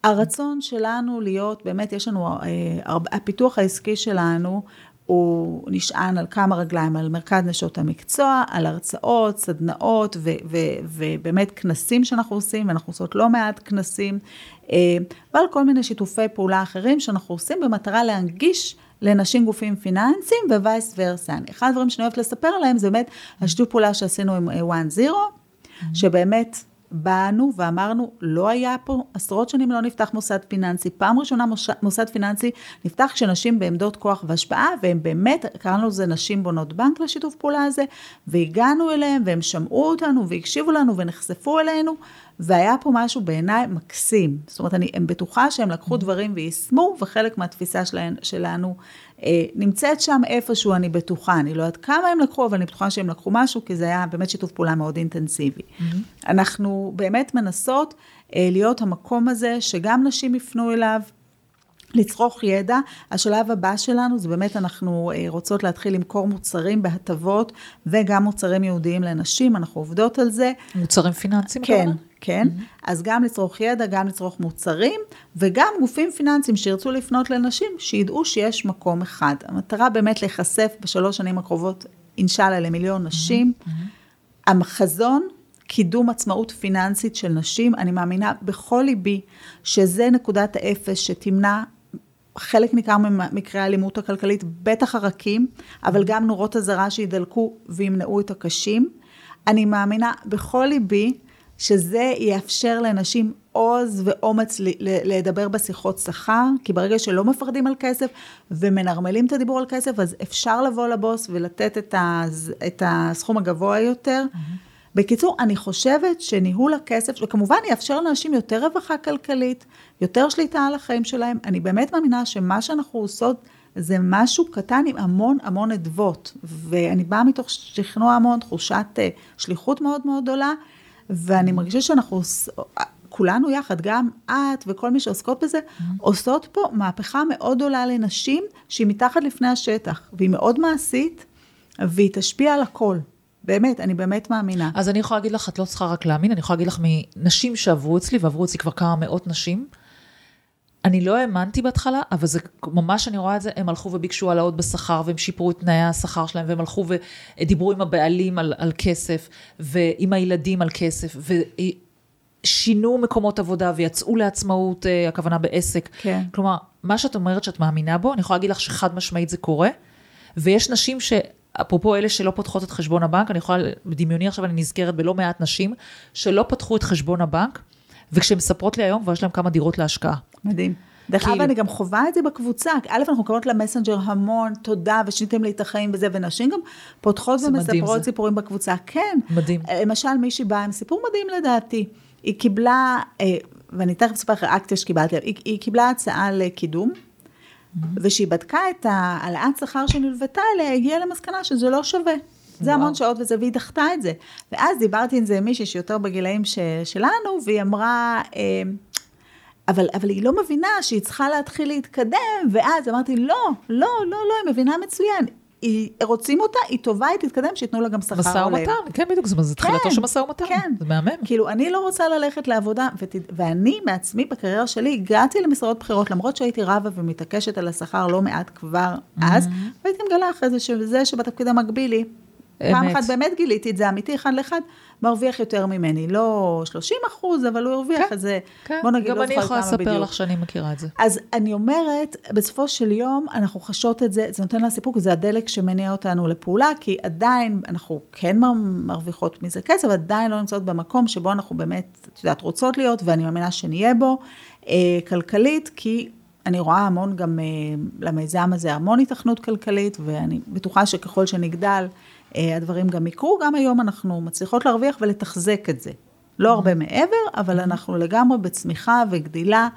הרצון שלנו להיות, באמת יש לנו, אה, הפיתוח העסקי שלנו, הוא נשען על כמה רגליים, על מרכז נשות המקצוע, על הרצאות, סדנאות ו- ו- ובאמת כנסים שאנחנו עושים, ואנחנו עושות לא מעט כנסים, אה, ועל כל מיני שיתופי פעולה אחרים שאנחנו עושים במטרה להנגיש לנשים גופים פיננסיים ווייס ורסה. אחד הדברים שאני אוהבת לספר עליהם זה באמת השיתוף פעולה שעשינו עם אה, one zero, שבאמת באנו ואמרנו, לא היה פה, עשרות שנים לא נפתח מוסד פיננסי. פעם ראשונה מוש- מוסד פיננסי נפתח כשנשים בעמדות כוח והשפעה, והם באמת, קראנו לזה נשים בונות בנק לשיתוף פעולה הזה, והגענו אליהם, והם שמעו אותנו, והקשיבו לנו, ונחשפו אלינו, והיה פה משהו בעיניי מקסים. זאת אומרת, אני בטוחה שהם לקחו דברים ויישמו, וחלק מהתפיסה שלהם, שלנו נמצאת שם איפשהו, אני בטוחה. אני לא יודעת כמה הם לקחו, אבל אני בטוחה שהם לקחו משהו, כי זה היה באמת שיתוף פעולה מאוד אינטנסיבי. אנחנו באמת מנסות אה, להיות המקום הזה, שגם נשים יפנו אליו, לצרוך ידע. השלב הבא שלנו זה באמת אנחנו אה, רוצות להתחיל למכור מוצרים בהטבות וגם מוצרים ייעודיים לנשים, אנחנו עובדות על זה. מוצרים פיננסיים? כן, הכוונה? כן. אז גם לצרוך ידע, גם לצרוך מוצרים, וגם גופים פיננסיים שירצו לפנות לנשים, שידעו שיש מקום אחד. המטרה באמת להיחשף בשלוש שנים הקרובות, אינשאללה, למיליון נשים. החזון, קידום עצמאות פיננסית של נשים, אני מאמינה בכל ליבי שזה נקודת האפס שתמנע חלק ניכר ממקרי האלימות הכלכלית, בטח הרכים, אבל גם נורות אזהרה שידלקו וימנעו את הקשים. אני מאמינה בכל ליבי שזה יאפשר לנשים עוז ואומץ לדבר בשיחות שכר, כי ברגע שלא מפחדים על כסף ומנרמלים את הדיבור על כסף, אז אפשר לבוא לבוס ולתת את, את הסכום הגבוה יותר. בקיצור, אני חושבת שניהול הכסף, וכמובן יאפשר לאנשים יותר רווחה כלכלית, יותר שליטה על החיים שלהם. אני באמת מאמינה שמה שאנחנו עושות זה משהו קטן עם המון המון אדוות. ואני באה מתוך שכנוע המון, תחושת אה, שליחות מאוד מאוד גדולה, ואני מרגישה שאנחנו, עוש- כולנו יחד, גם את וכל מי שעוסקות בזה, עושות פה מהפכה מאוד גדולה לנשים, שהיא מתחת לפני השטח, והיא מאוד מעשית, והיא תשפיע על הכל. באמת, אני באמת מאמינה. אז אני יכולה להגיד לך, את לא צריכה רק להאמין, אני יכולה להגיד לך מנשים שעברו אצלי, ועברו אצלי כבר כמה מאות נשים. אני לא האמנתי בהתחלה, אבל זה ממש, אני רואה את זה, הם הלכו וביקשו העלאות בשכר, והם שיפרו את תנאי השכר שלהם, והם הלכו ודיברו עם הבעלים על, על כסף, ועם הילדים על כסף, ושינו מקומות עבודה, ויצאו לעצמאות, אה, הכוונה בעסק. כן. כלומר, מה שאת אומרת שאת מאמינה בו, אני יכולה להגיד לך שחד משמעית זה קורה, ויש נשים ש... אפרופו אלה שלא פותחות את חשבון הבנק, אני יכולה, בדמיוני עכשיו אני נזכרת בלא מעט נשים, שלא פתחו את חשבון הבנק, וכשהן מספרות לי היום, כבר יש להן כמה דירות להשקעה. מדהים. דרך כאילו- אגב, אני גם חווה את זה בקבוצה. א', אנחנו מקבלות למסנג'ר המון תודה, ושיניתם לי את החיים וזה, ונשים גם פותחות ומספרות. סיפורים בקבוצה. כן. מדהים. למשל, מישהי באה עם סיפור מדהים לדעתי. היא קיבלה, אה, ואני תכף אספר לך ריאקציה שקיבלתי, היא, היא קיבלה הצעה לקידום, וכשהיא בדקה את העלאת שכר שנלוותה אליה, הגיעה למסקנה שזה לא שווה. זה. המון שעות וזה, והיא דחתה את זה. ואז דיברתי עם זה עם מישהי שיותר בגילאים ש, שלנו, והיא אמרה, אה, אבל, אבל היא לא מבינה שהיא צריכה להתחיל להתקדם, ואז אמרתי, לא, לא, לא, לא, היא מבינה מצוין. היא, רוצים אותה, היא טובה, היא תתקדם, שייתנו לה גם שכר משא הולם. ומתן, כן, בדיוק, זה זה תחילתו של משא ומתן. כן. זה מהמם. כאילו, אני לא רוצה ללכת לעבודה, ות... ואני מעצמי בקריירה שלי הגעתי למשרות בכירות, למרות שהייתי רבה ומתעקשת על השכר לא מעט כבר אז, והייתי מגלה אחרי זה שזה שבתפקיד המקביל לי, פעם. אחת באמת גיליתי את זה אמיתי, אחד לאחד, מרוויח יותר ממני. לא 30 אחוז, אבל הוא הרוויח כן, זה, כן, בוא נגיד, גם לא אני יכולה לספר. לך שאני מכירה את זה. אז אני אומרת, בסופו של יום אנחנו חשות את זה, זה נותן לה סיפוק, זה הדלק שמניע אותנו לפעולה, כי עדיין אנחנו כן מר- מרוויחות מזה כסף, עדיין לא נמצאות במקום שבו אנחנו באמת, את יודעת, רוצות להיות, ואני מאמינה שנהיה בו, אה, כלכלית, כי אני רואה המון גם אה, למיזם הזה, המון התכנות כלכלית, ואני בטוחה שככל שנגדל, הדברים גם יקרו. גם היום אנחנו מצליחות להרוויח ולתחזק את זה. לא הרבה מעבר, אבל אנחנו לגמרי בצמיחה וגדילה,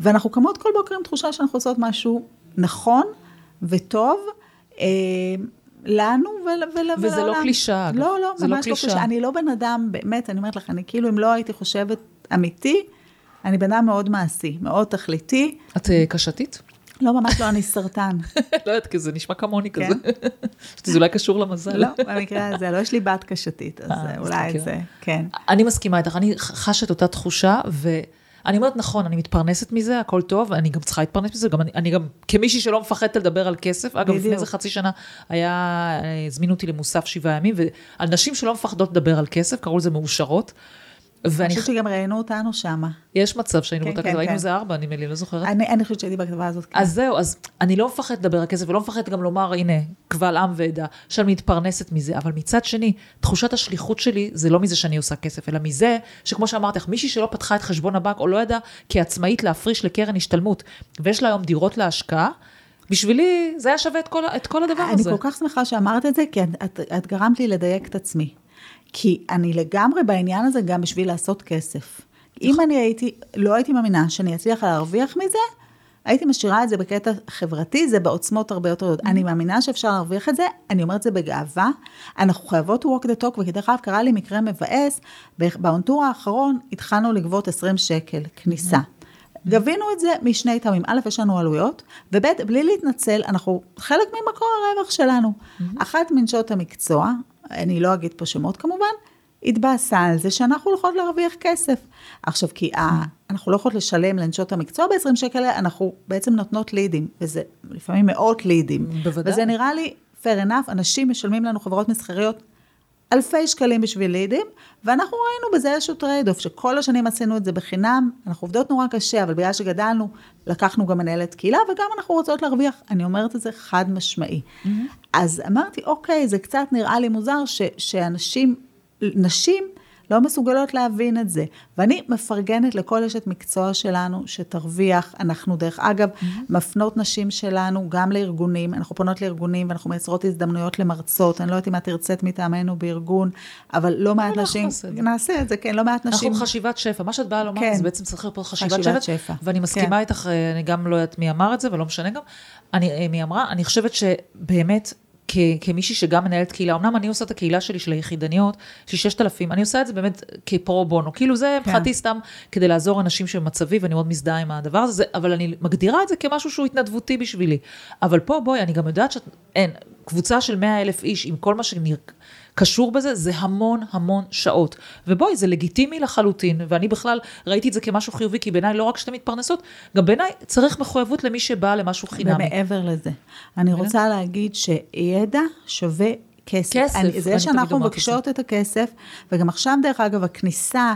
ואנחנו קמות כל בוקר עם תחושה שאנחנו עושות משהו נכון וטוב, אה, לנו ול, ול, ולעולם. וזה לא קלישאה. לא, לא, לא ממש לא קלישאה. קלישאה. אני לא בן אדם, באמת, אני אומרת לך, אני כאילו, אם לא הייתי חושבת אמיתי, אני בן אדם מאוד מעשי, מאוד תכליתי. את אה, קשתית? לא, ממש לא, אני סרטן. לא יודעת, כי זה נשמע כמוני כן. כזה. זה אולי קשור למזל. לא, במקרה הזה, לא, יש לי בת קשתית, אז אה, אולי זה. כן. אני מסכימה איתך, אני חשה את אותה תחושה, ואני אומרת, נכון, אני מתפרנסת מזה, הכל טוב, אני גם צריכה להתפרנס מזה, גם אני, אני גם, כמישהי שלא מפחדת לדבר על כסף, אגב, לפני. איזה חצי שנה היה, אה, הזמינו אותי למוסף שבעה ימים, ועל נשים שלא מפחדות לדבר על כסף, קראו לזה מאושרות, אני ואני, חושבת שגם ראיינו אותנו שמה. יש מצב שהיינו כן, באותה כן, כתבה, היינו כן. איזה ארבע, נדמה לי, לא זוכרת. אני אני חושבת שהייתי בכתבה הזאת. כן. אז זהו, אז אני לא מפחדת לדבר על כסף, ולא מפחדת גם לומר, הנה, קבל עם ועדה, שאני מתפרנסת מזה, אבל מצד שני, תחושת השליחות שלי זה לא מזה שאני עושה כסף, אלא מזה שכמו שאמרתי לך, מישהי שלא פתחה את חשבון הבנק, או לא ידעה כעצמאית להפריש לקרן השתלמות, ויש לה היום דירות להשקעה, בשבילי זה היה שווה את כל, את כל הדבר אני הזה. כל כך שמחה שאמרת את זה, כי את, את, את גרמת לי לדייק את עצמי. כי אני לגמרי בעניין הזה גם בשביל לעשות כסף. אם אני הייתי, לא הייתי מאמינה שאני אצליח להרוויח מזה, הייתי משאירה את זה בקטע חברתי, זה בעוצמות הרבה יותר גדולות. אני מאמינה שאפשר להרוויח את זה, אני אומרת את זה בגאווה. אנחנו חייבות walk the talk, וכדרך אגב, קרה לי מקרה מבאס, באונטור האחרון התחלנו לגבות 20 שקל כניסה. גבינו את זה משני טעמים. א', יש לנו עלויות, וב', בלי להתנצל, אנחנו חלק ממקור הרווח שלנו. אחת מנשות המקצוע, אני לא אגיד פה שמות כמובן, התבאסה על זה שאנחנו יכולות להרוויח כסף. עכשיו, כי ה- אנחנו לא יכולות לשלם לנשות המקצוע ב-20 שקל, אנחנו בעצם נותנות לידים, וזה לפעמים מאות לידים. בוודאי. וזה נראה לי fair enough, אנשים משלמים לנו חברות מסחריות אלפי שקלים בשביל לידים, ואנחנו ראינו בזה איזשהו trade-off, שכל השנים עשינו את זה בחינם, אנחנו עובדות נורא קשה, אבל בגלל שגדלנו, לקחנו גם מנהלת קהילה, וגם אנחנו רוצות להרוויח, אני אומרת את זה חד משמעי. אז אמרתי, אוקיי, זה קצת נראה לי מוזר ש, שאנשים, נשים, לא מסוגלות להבין את זה. ואני מפרגנת לכל אשת מקצוע שלנו שתרוויח. אנחנו, דרך אגב, מפנות נשים שלנו גם לארגונים. אנחנו פונות לארגונים ואנחנו מייצרות הזדמנויות למרצות. אני לא יודעת אם את הרצית מטעמנו בארגון, אבל לא מעט נשים... נעשה את זה. כן, לא מעט נשים... אנחנו חשיבת שפע, מה שאת באה לומר, כן. זה בעצם צריך להיות חשיבת, חשיבת שפע, שפע. ואני מסכימה כן. איתך, אה, אני גם לא יודעת מי אמר את זה, ולא משנה גם, אני, אה, מי אמרה, אני חושבת שבאמת, כ, כמישהי שגם מנהלת קהילה, אמנם אני עושה את הקהילה שלי, של היחידניות, של 6,000, אני עושה את זה באמת כפרו בונו, כאילו זה כן. מבחינתי סתם כדי לעזור אנשים שבמצבי, ואני מאוד מזדהה עם הדבר הזה, זה, אבל אני מגדירה את זה כמשהו שהוא התנדבותי בשבילי. אבל פה, בואי, אני גם יודעת שאין, קבוצה של 100 אלף איש, עם כל מה שקשור בזה, זה המון המון שעות. ובואי, זה לגיטימי לחלוטין, ואני בכלל ראיתי את זה כמשהו חיובי, כי בעיניי לא רק שאתן מתפרנסות, גם בעיניי צריך מחויבות למי שבא למשהו חינמי. ומעבר לזה, אני רוצה להגיד שידע שווה כסף. כסף, אני, זה שאנחנו מבקשות את הכסף, וגם עכשיו, דרך אגב, הכניסה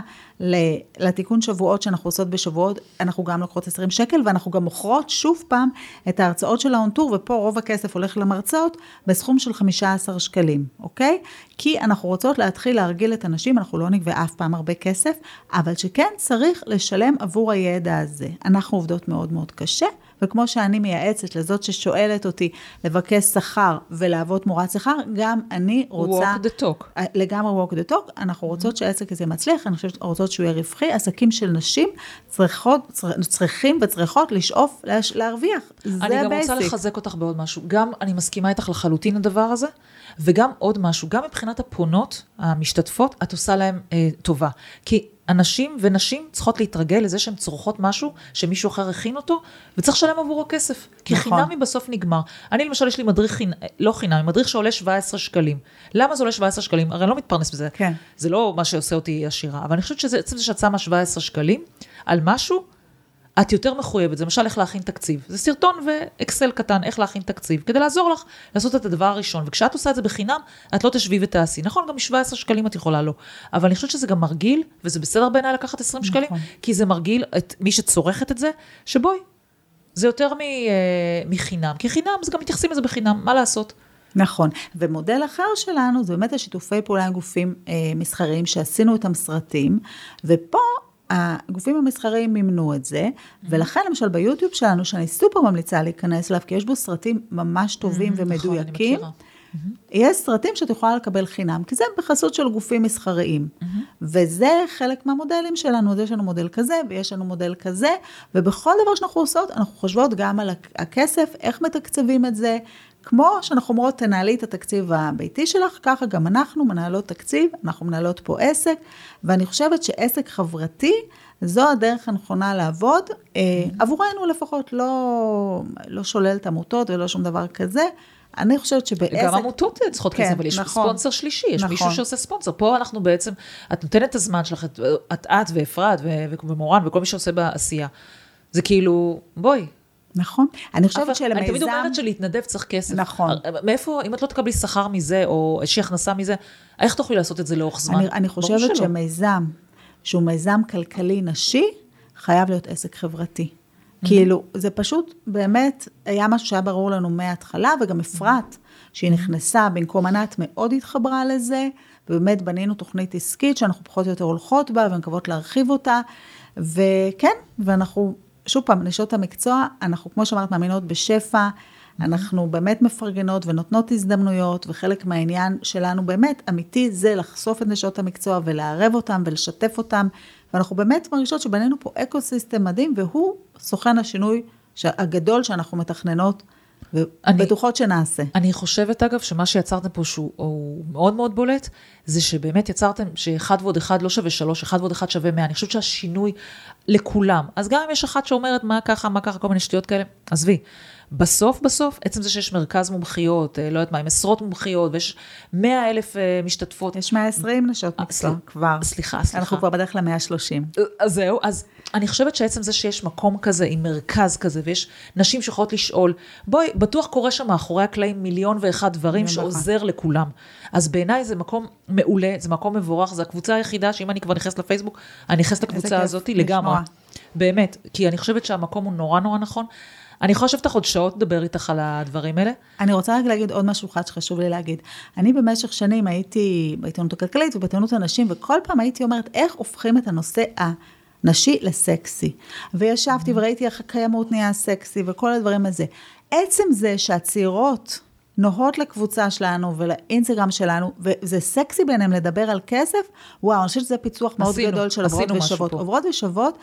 לתיקון שבועות שאנחנו עושות בשבועות, אנחנו גם לוקחות 20 שקל, ואנחנו גם מוכרות שוב פעם את ההרצאות של האונטור, ופה רוב הכסף הולך למרצות, בסכום של 15 שקלים, אוקיי? כי אנחנו רוצות להתחיל להרגיל את הנשים, אנחנו לא נגבה אף פעם הרבה כסף, אבל שכן צריך לשלם עבור הידע הזה. אנחנו עובדות מאוד מאוד קשה. וכמו שאני מייעצת לזאת ששואלת אותי לבקש שכר ולעבוד תמורת שכר, גם אני רוצה... walk the talk. לגמרי walk the talk, אנחנו רוצות שהעסק הזה מצליח, חושבת רוצות שהוא יהיה רווחי, עסקים של נשים צריכות, צר- צריכים וצריכות לשאוף להש- להרוויח, זה אני גם רוצה ה basic. לחזק אותך בעוד משהו. גם אני מסכימה איתך לחלוטין הדבר הזה, וגם עוד משהו, גם מבחינת הפונות, המשתתפות, את עושה להן אה, טובה. כי אנשים ונשים צריכות להתרגל לזה שהן צורכות משהו שמישהו אחר הכין אותו, וצריך לשלם עבורו כסף. כי נכון. חינמי בסוף נגמר. אני למשל, יש לי מדריך, חינ... לא חינמי, מדריך שעולה 17 שקלים. למה זה עולה 17 שקלים? הרי אני לא מתפרנס בזה. כן. זה לא מה שעושה אותי עשירה, אבל אני חושבת שזה, עצם זה שאת שמה 17 שקלים על משהו, את יותר מחויבת, זה למשל איך להכין תקציב. זה סרטון ואקסל קטן, איך להכין תקציב, כדי לעזור לך לעשות את הדבר הראשון. וכשאת עושה את זה בחינם, את לא תשבי ותעשי. נכון, גם מ-17 שקלים את יכולה לא. אבל אני חושבת שזה גם מרגיל, וזה בסדר בעיניי לקחת 20 שקלים, נכון. כי זה מרגיל את מי שצורכת את זה, שבואי, זה יותר מ, אה, מחינם. כי חינם, אז גם מתייחסים לזה בחינם, מה לעשות? נכון, ומודל אחר שלנו זה באמת השיתופי פעולה עם גופים אה, מסחריים שעשינו איתם סרטים, ופה הגופים המסחריים מימנו את זה, ולכן למשל ביוטיוב שלנו, שאני סופר ממליצה להיכנס אליו, כי יש בו סרטים ממש טובים נכון, אני ומדויקים, מכירה. יש סרטים שאת יכולה לקבל חינם, כי זה בחסות של גופים מסחריים. וזה חלק מהמודלים שלנו, אז יש לנו מודל כזה, ויש לנו מודל כזה, ובכל דבר שאנחנו עושות, אנחנו חושבות גם על הכ- הכסף, איך מתקצבים את זה. כמו שאנחנו אומרות, תנהלי את התקציב הביתי שלך, ככה גם אנחנו מנהלות תקציב, אנחנו מנהלות פה עסק, ואני חושבת שעסק חברתי, זו הדרך הנכונה לעבוד, אה, עבורנו לפחות, לא, לא שוללת עמותות ולא שום דבר כזה. אני חושבת שבעסק... גם עמותות צריכות כן, כסף, אבל יש נכון. ספונסר שלישי, יש נכון. מישהו שעושה ספונסר. פה אנחנו בעצם, את נותנת את הזמן שלך, את את, את ואפרת ומורן וכל מי שעושה בעשייה. זה כאילו, בואי. נכון. אני חושבת שלמיזם... אני תמיד אומרת שלהתנדב צריך כסף. נכון. מאיפה, אם את לא תקבלי שכר מזה, או איזושהי הכנסה מזה, איך תוכלי לעשות את זה לאורך זמן? אני, אני חושבת. שמיזם שהוא מיזם כלכלי נשי, חייב להיות עסק חברתי. כאילו, זה פשוט באמת היה משהו שהיה ברור לנו מההתחלה, וגם אפרת, שהיא נכנסה במקום ענת, מאוד התחברה לזה, ובאמת בנינו תוכנית עסקית שאנחנו פחות או יותר הולכות בה, ומקוות להרחיב אותה, וכן, ואנחנו, שוב פעם, נשות המקצוע, אנחנו, כמו שאמרת, מאמינות בשפע, אנחנו באמת מפרגנות ונותנות הזדמנויות, וחלק מהעניין שלנו באמת, אמיתי, זה לחשוף את נשות המקצוע ולערב אותם ולשתף אותם, ואנחנו באמת מרגישות שבנינו פה ecosystem מדהים, והוא סוכן השינוי הגדול שאנחנו מתכננות, ובטוחות שנעשה. אני חושבת, אגב, שמה שיצרתם פה, שהוא הוא מאוד מאוד בולט, זה שבאמת יצרתם שאחד ועוד אחד לא שווה שלוש, אחד ועוד אחד שווה מאה. אני חושבת שהשינוי לכולם, אז גם אם יש אחת שאומרת מה ככה, מה ככה, כל מיני שטויות כאלה, עזבי. בסוף, בסוף, עצם זה שיש מרכז מומחיות, אה, לא יודעת מה, עם עשרות מומחיות, ויש מאה אלף אה, משתתפות. יש 120 נשות מקצוע סל- כבר. סליחה, סליחה. אנחנו כבר בדרך ל-130. אז זהו, אז אני חושבת שעצם זה שיש מקום כזה, עם מרכז כזה, ויש נשים שיכולות לשאול, בואי, בטוח קורה שם מאחורי הקלעים מיליון ואחד דברים. שעוזר לכולם. אז בעיניי זה מקום מעולה, זה מקום מבורך, זו הקבוצה היחידה שאם אני כבר נכנסת לפייסבוק, אני נכנסת לקבוצה הזאת. לגמרי. באמת, כי אני חושבת שהמקום הוא נורא נורא נכון. אני יכולה לשבת איתך עוד שעות לדבר איתך על הדברים האלה. אני רוצה רק להגיד עוד משהו אחד שחשוב לי להגיד. אני במשך שנים הייתי בעיתונות הכלכלית ובעיתונות הנשים, וכל פעם הייתי אומרת, איך הופכים את הנושא הנשי לסקסי. וישבתי וראיתי איך הקיימות נהיה סקסי וכל הדברים הזה. עצם זה שהצעירות נוהות לקבוצה שלנו ולאינסטגרם שלנו, וזה סקסי ביניהם לדבר על כסף, וואו, אני חושבת שזה פיצוח מאוד עשינו, גדול של עוברות ושוות. עוברות ושוות,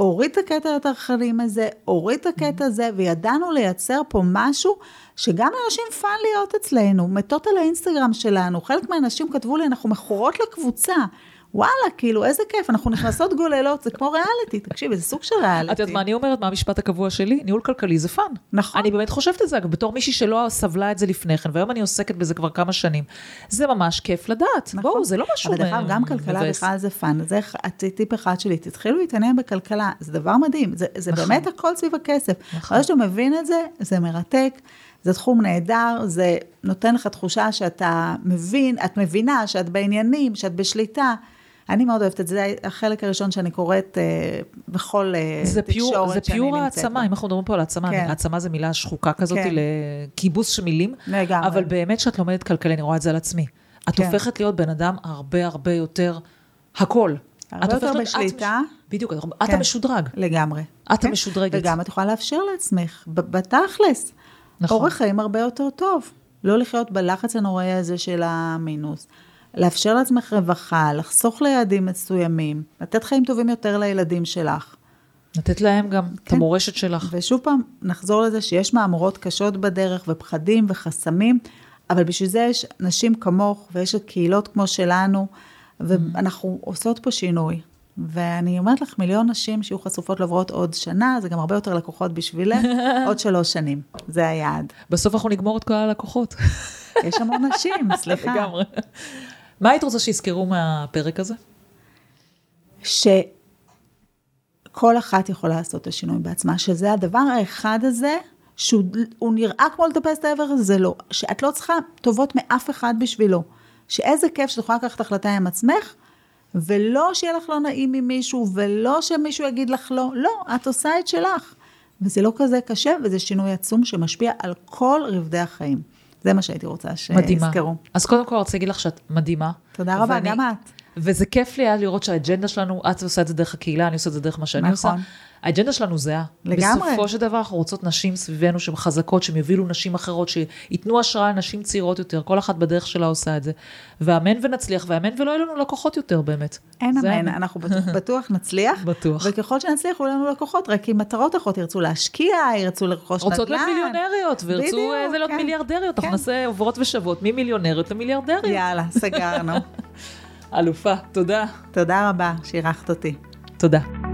הוריד את הקטע התרחלים הזה, הוריד את הקטע הזה, וידענו לייצר פה משהו שגם לאנשים fun להיות אצלנו, מתות על האינסטגרם שלנו, חלק מהאנשים כתבו לי, אנחנו מכורות לקבוצה. וואלה, כאילו, איזה כיף, אנחנו נכנסות גוללות, זה כמו ריאליטי, תקשיבי, זה סוג של ריאליטי. את יודעת מה אני אומרת? מה המשפט הקבוע שלי? ניהול כלכלי זה fun. נכון. אני באמת חושבת את זה, בתור מישהי שלא סבלה את זה לפני כן, והיום אני עוסקת בזה כבר כמה שנים. זה ממש כיף לדעת. נכון. בואו, זה לא משהו אבל דרך אגב, גם כלכלה. בכלל זה fun. זה טיפ אחד שלי, תתחילו להתעניין בכלכלה, זה דבר מדהים. זה, זה נכון. באמת הכל סביב הכסף. נכון. אחרי שאתה מבין את זה, זה מרתק, זה תחום נהדר, זה נותן לך תחושה שאתה מבין, את מבינה שאת בעניינים, שאת בשליטה. אני מאוד אוהבת את זה, זה החלק הראשון שאני קוראת אה, בכל אה, זה פיור, תקשורת זה שאני פיור העצמה. אם אנחנו מדברים פה על העצמה, כן. העצמה זה מילה שחוקה כזאת כן. לכיבוס של מילים, לגמרי. אבל באמת כשאת לומדת כלכלה, אני רואה את זה על עצמי. את כן. הופכת להיות בן אדם הרבה הרבה יותר הכל. הרבה את יותר את בשליטה. מש- בדיוק, את כן. המשודרג. לגמרי. את כן? המשודרגת. וגם את יכולה לאפשר לעצמך, בתכלס. נכון. אורח חיים הרבה יותר טוב. לא לחיות בלחץ הנוראי הזה של המינוס. לאפשר לעצמך רווחה, לחסוך ליעדים מסוימים, לתת חיים טובים יותר לילדים שלך. לתת להם גם את כן. המורשת שלך. ושוב פעם, נחזור לזה שיש מהמורות קשות בדרך ופחדים וחסמים, אבל בשביל זה יש נשים כמוך ויש קהילות כמו שלנו, ואנחנו עושות פה שינוי. ואני אומרת לך, מיליון נשים שיהיו חשופות לעברות עוד שנה, זה גם הרבה יותר לקוחות בשבילך, עוד שלוש שנים. זה היעד. בסוף אנחנו נגמור את כל הלקוחות. יש המון נשים, סליחה. לגמרי. מה היית רוצה שיזכרו מהפרק הזה? שכל אחת יכולה לעשות את השינוי בעצמה, שזה הדבר האחד הזה, שהוא הוא נראה כמו לטפס את העבר זה לא. שאת לא צריכה טובות מאף אחד בשבילו. שאיזה כיף שאת יכולה לקחת החלטה עם עצמך, ולא שיהיה לך לא נעים ממישהו, ולא שמישהו יגיד לך לא, לא, את עושה את שלך. וזה לא כזה קשה, וזה שינוי עצום שמשפיע על כל רבדי החיים. זה מה שהייתי רוצה מדהימה. שיזכרו. אז קודם כל, רוצה להגיד לך שאת מדהימה. תודה רבה, ואני- גם את. וזה כיף לי היה לראות שהאג'נדה שלנו, את עושה את זה דרך הקהילה, אני עושה את זה דרך מה שאני נכון. עושה. האג'נדה שלנו זהה. לגמרי. בסופו של דבר אנחנו רוצות נשים סביבנו שהן חזקות, שהן יובילו נשים אחרות, שייתנו השראה לנשים צעירות יותר, כל אחת בדרך שלה עושה את זה. ואמן ונצליח, ואמן ולא יהיו לנו לקוחות יותר באמת. אין אמן, אנחנו בטוח, בטוח נצליח. בטוח. וככל שנצליח, יהיו לנו לקוחות, רק עם מטרות אחרות, ירצו להשקיע, ירצו לרכוש נדל"ן. רוצות להיות מיליונריות, וירצו בדיוק, אה, זה להיות כן. מיליארדריות, אנחנו כן. נעשה עוברות ושוות ממיליונריות למיליארדריות. יאללה, סגרנו. אלופה, תודה. תודה רבה שאירחת אותי. תודה.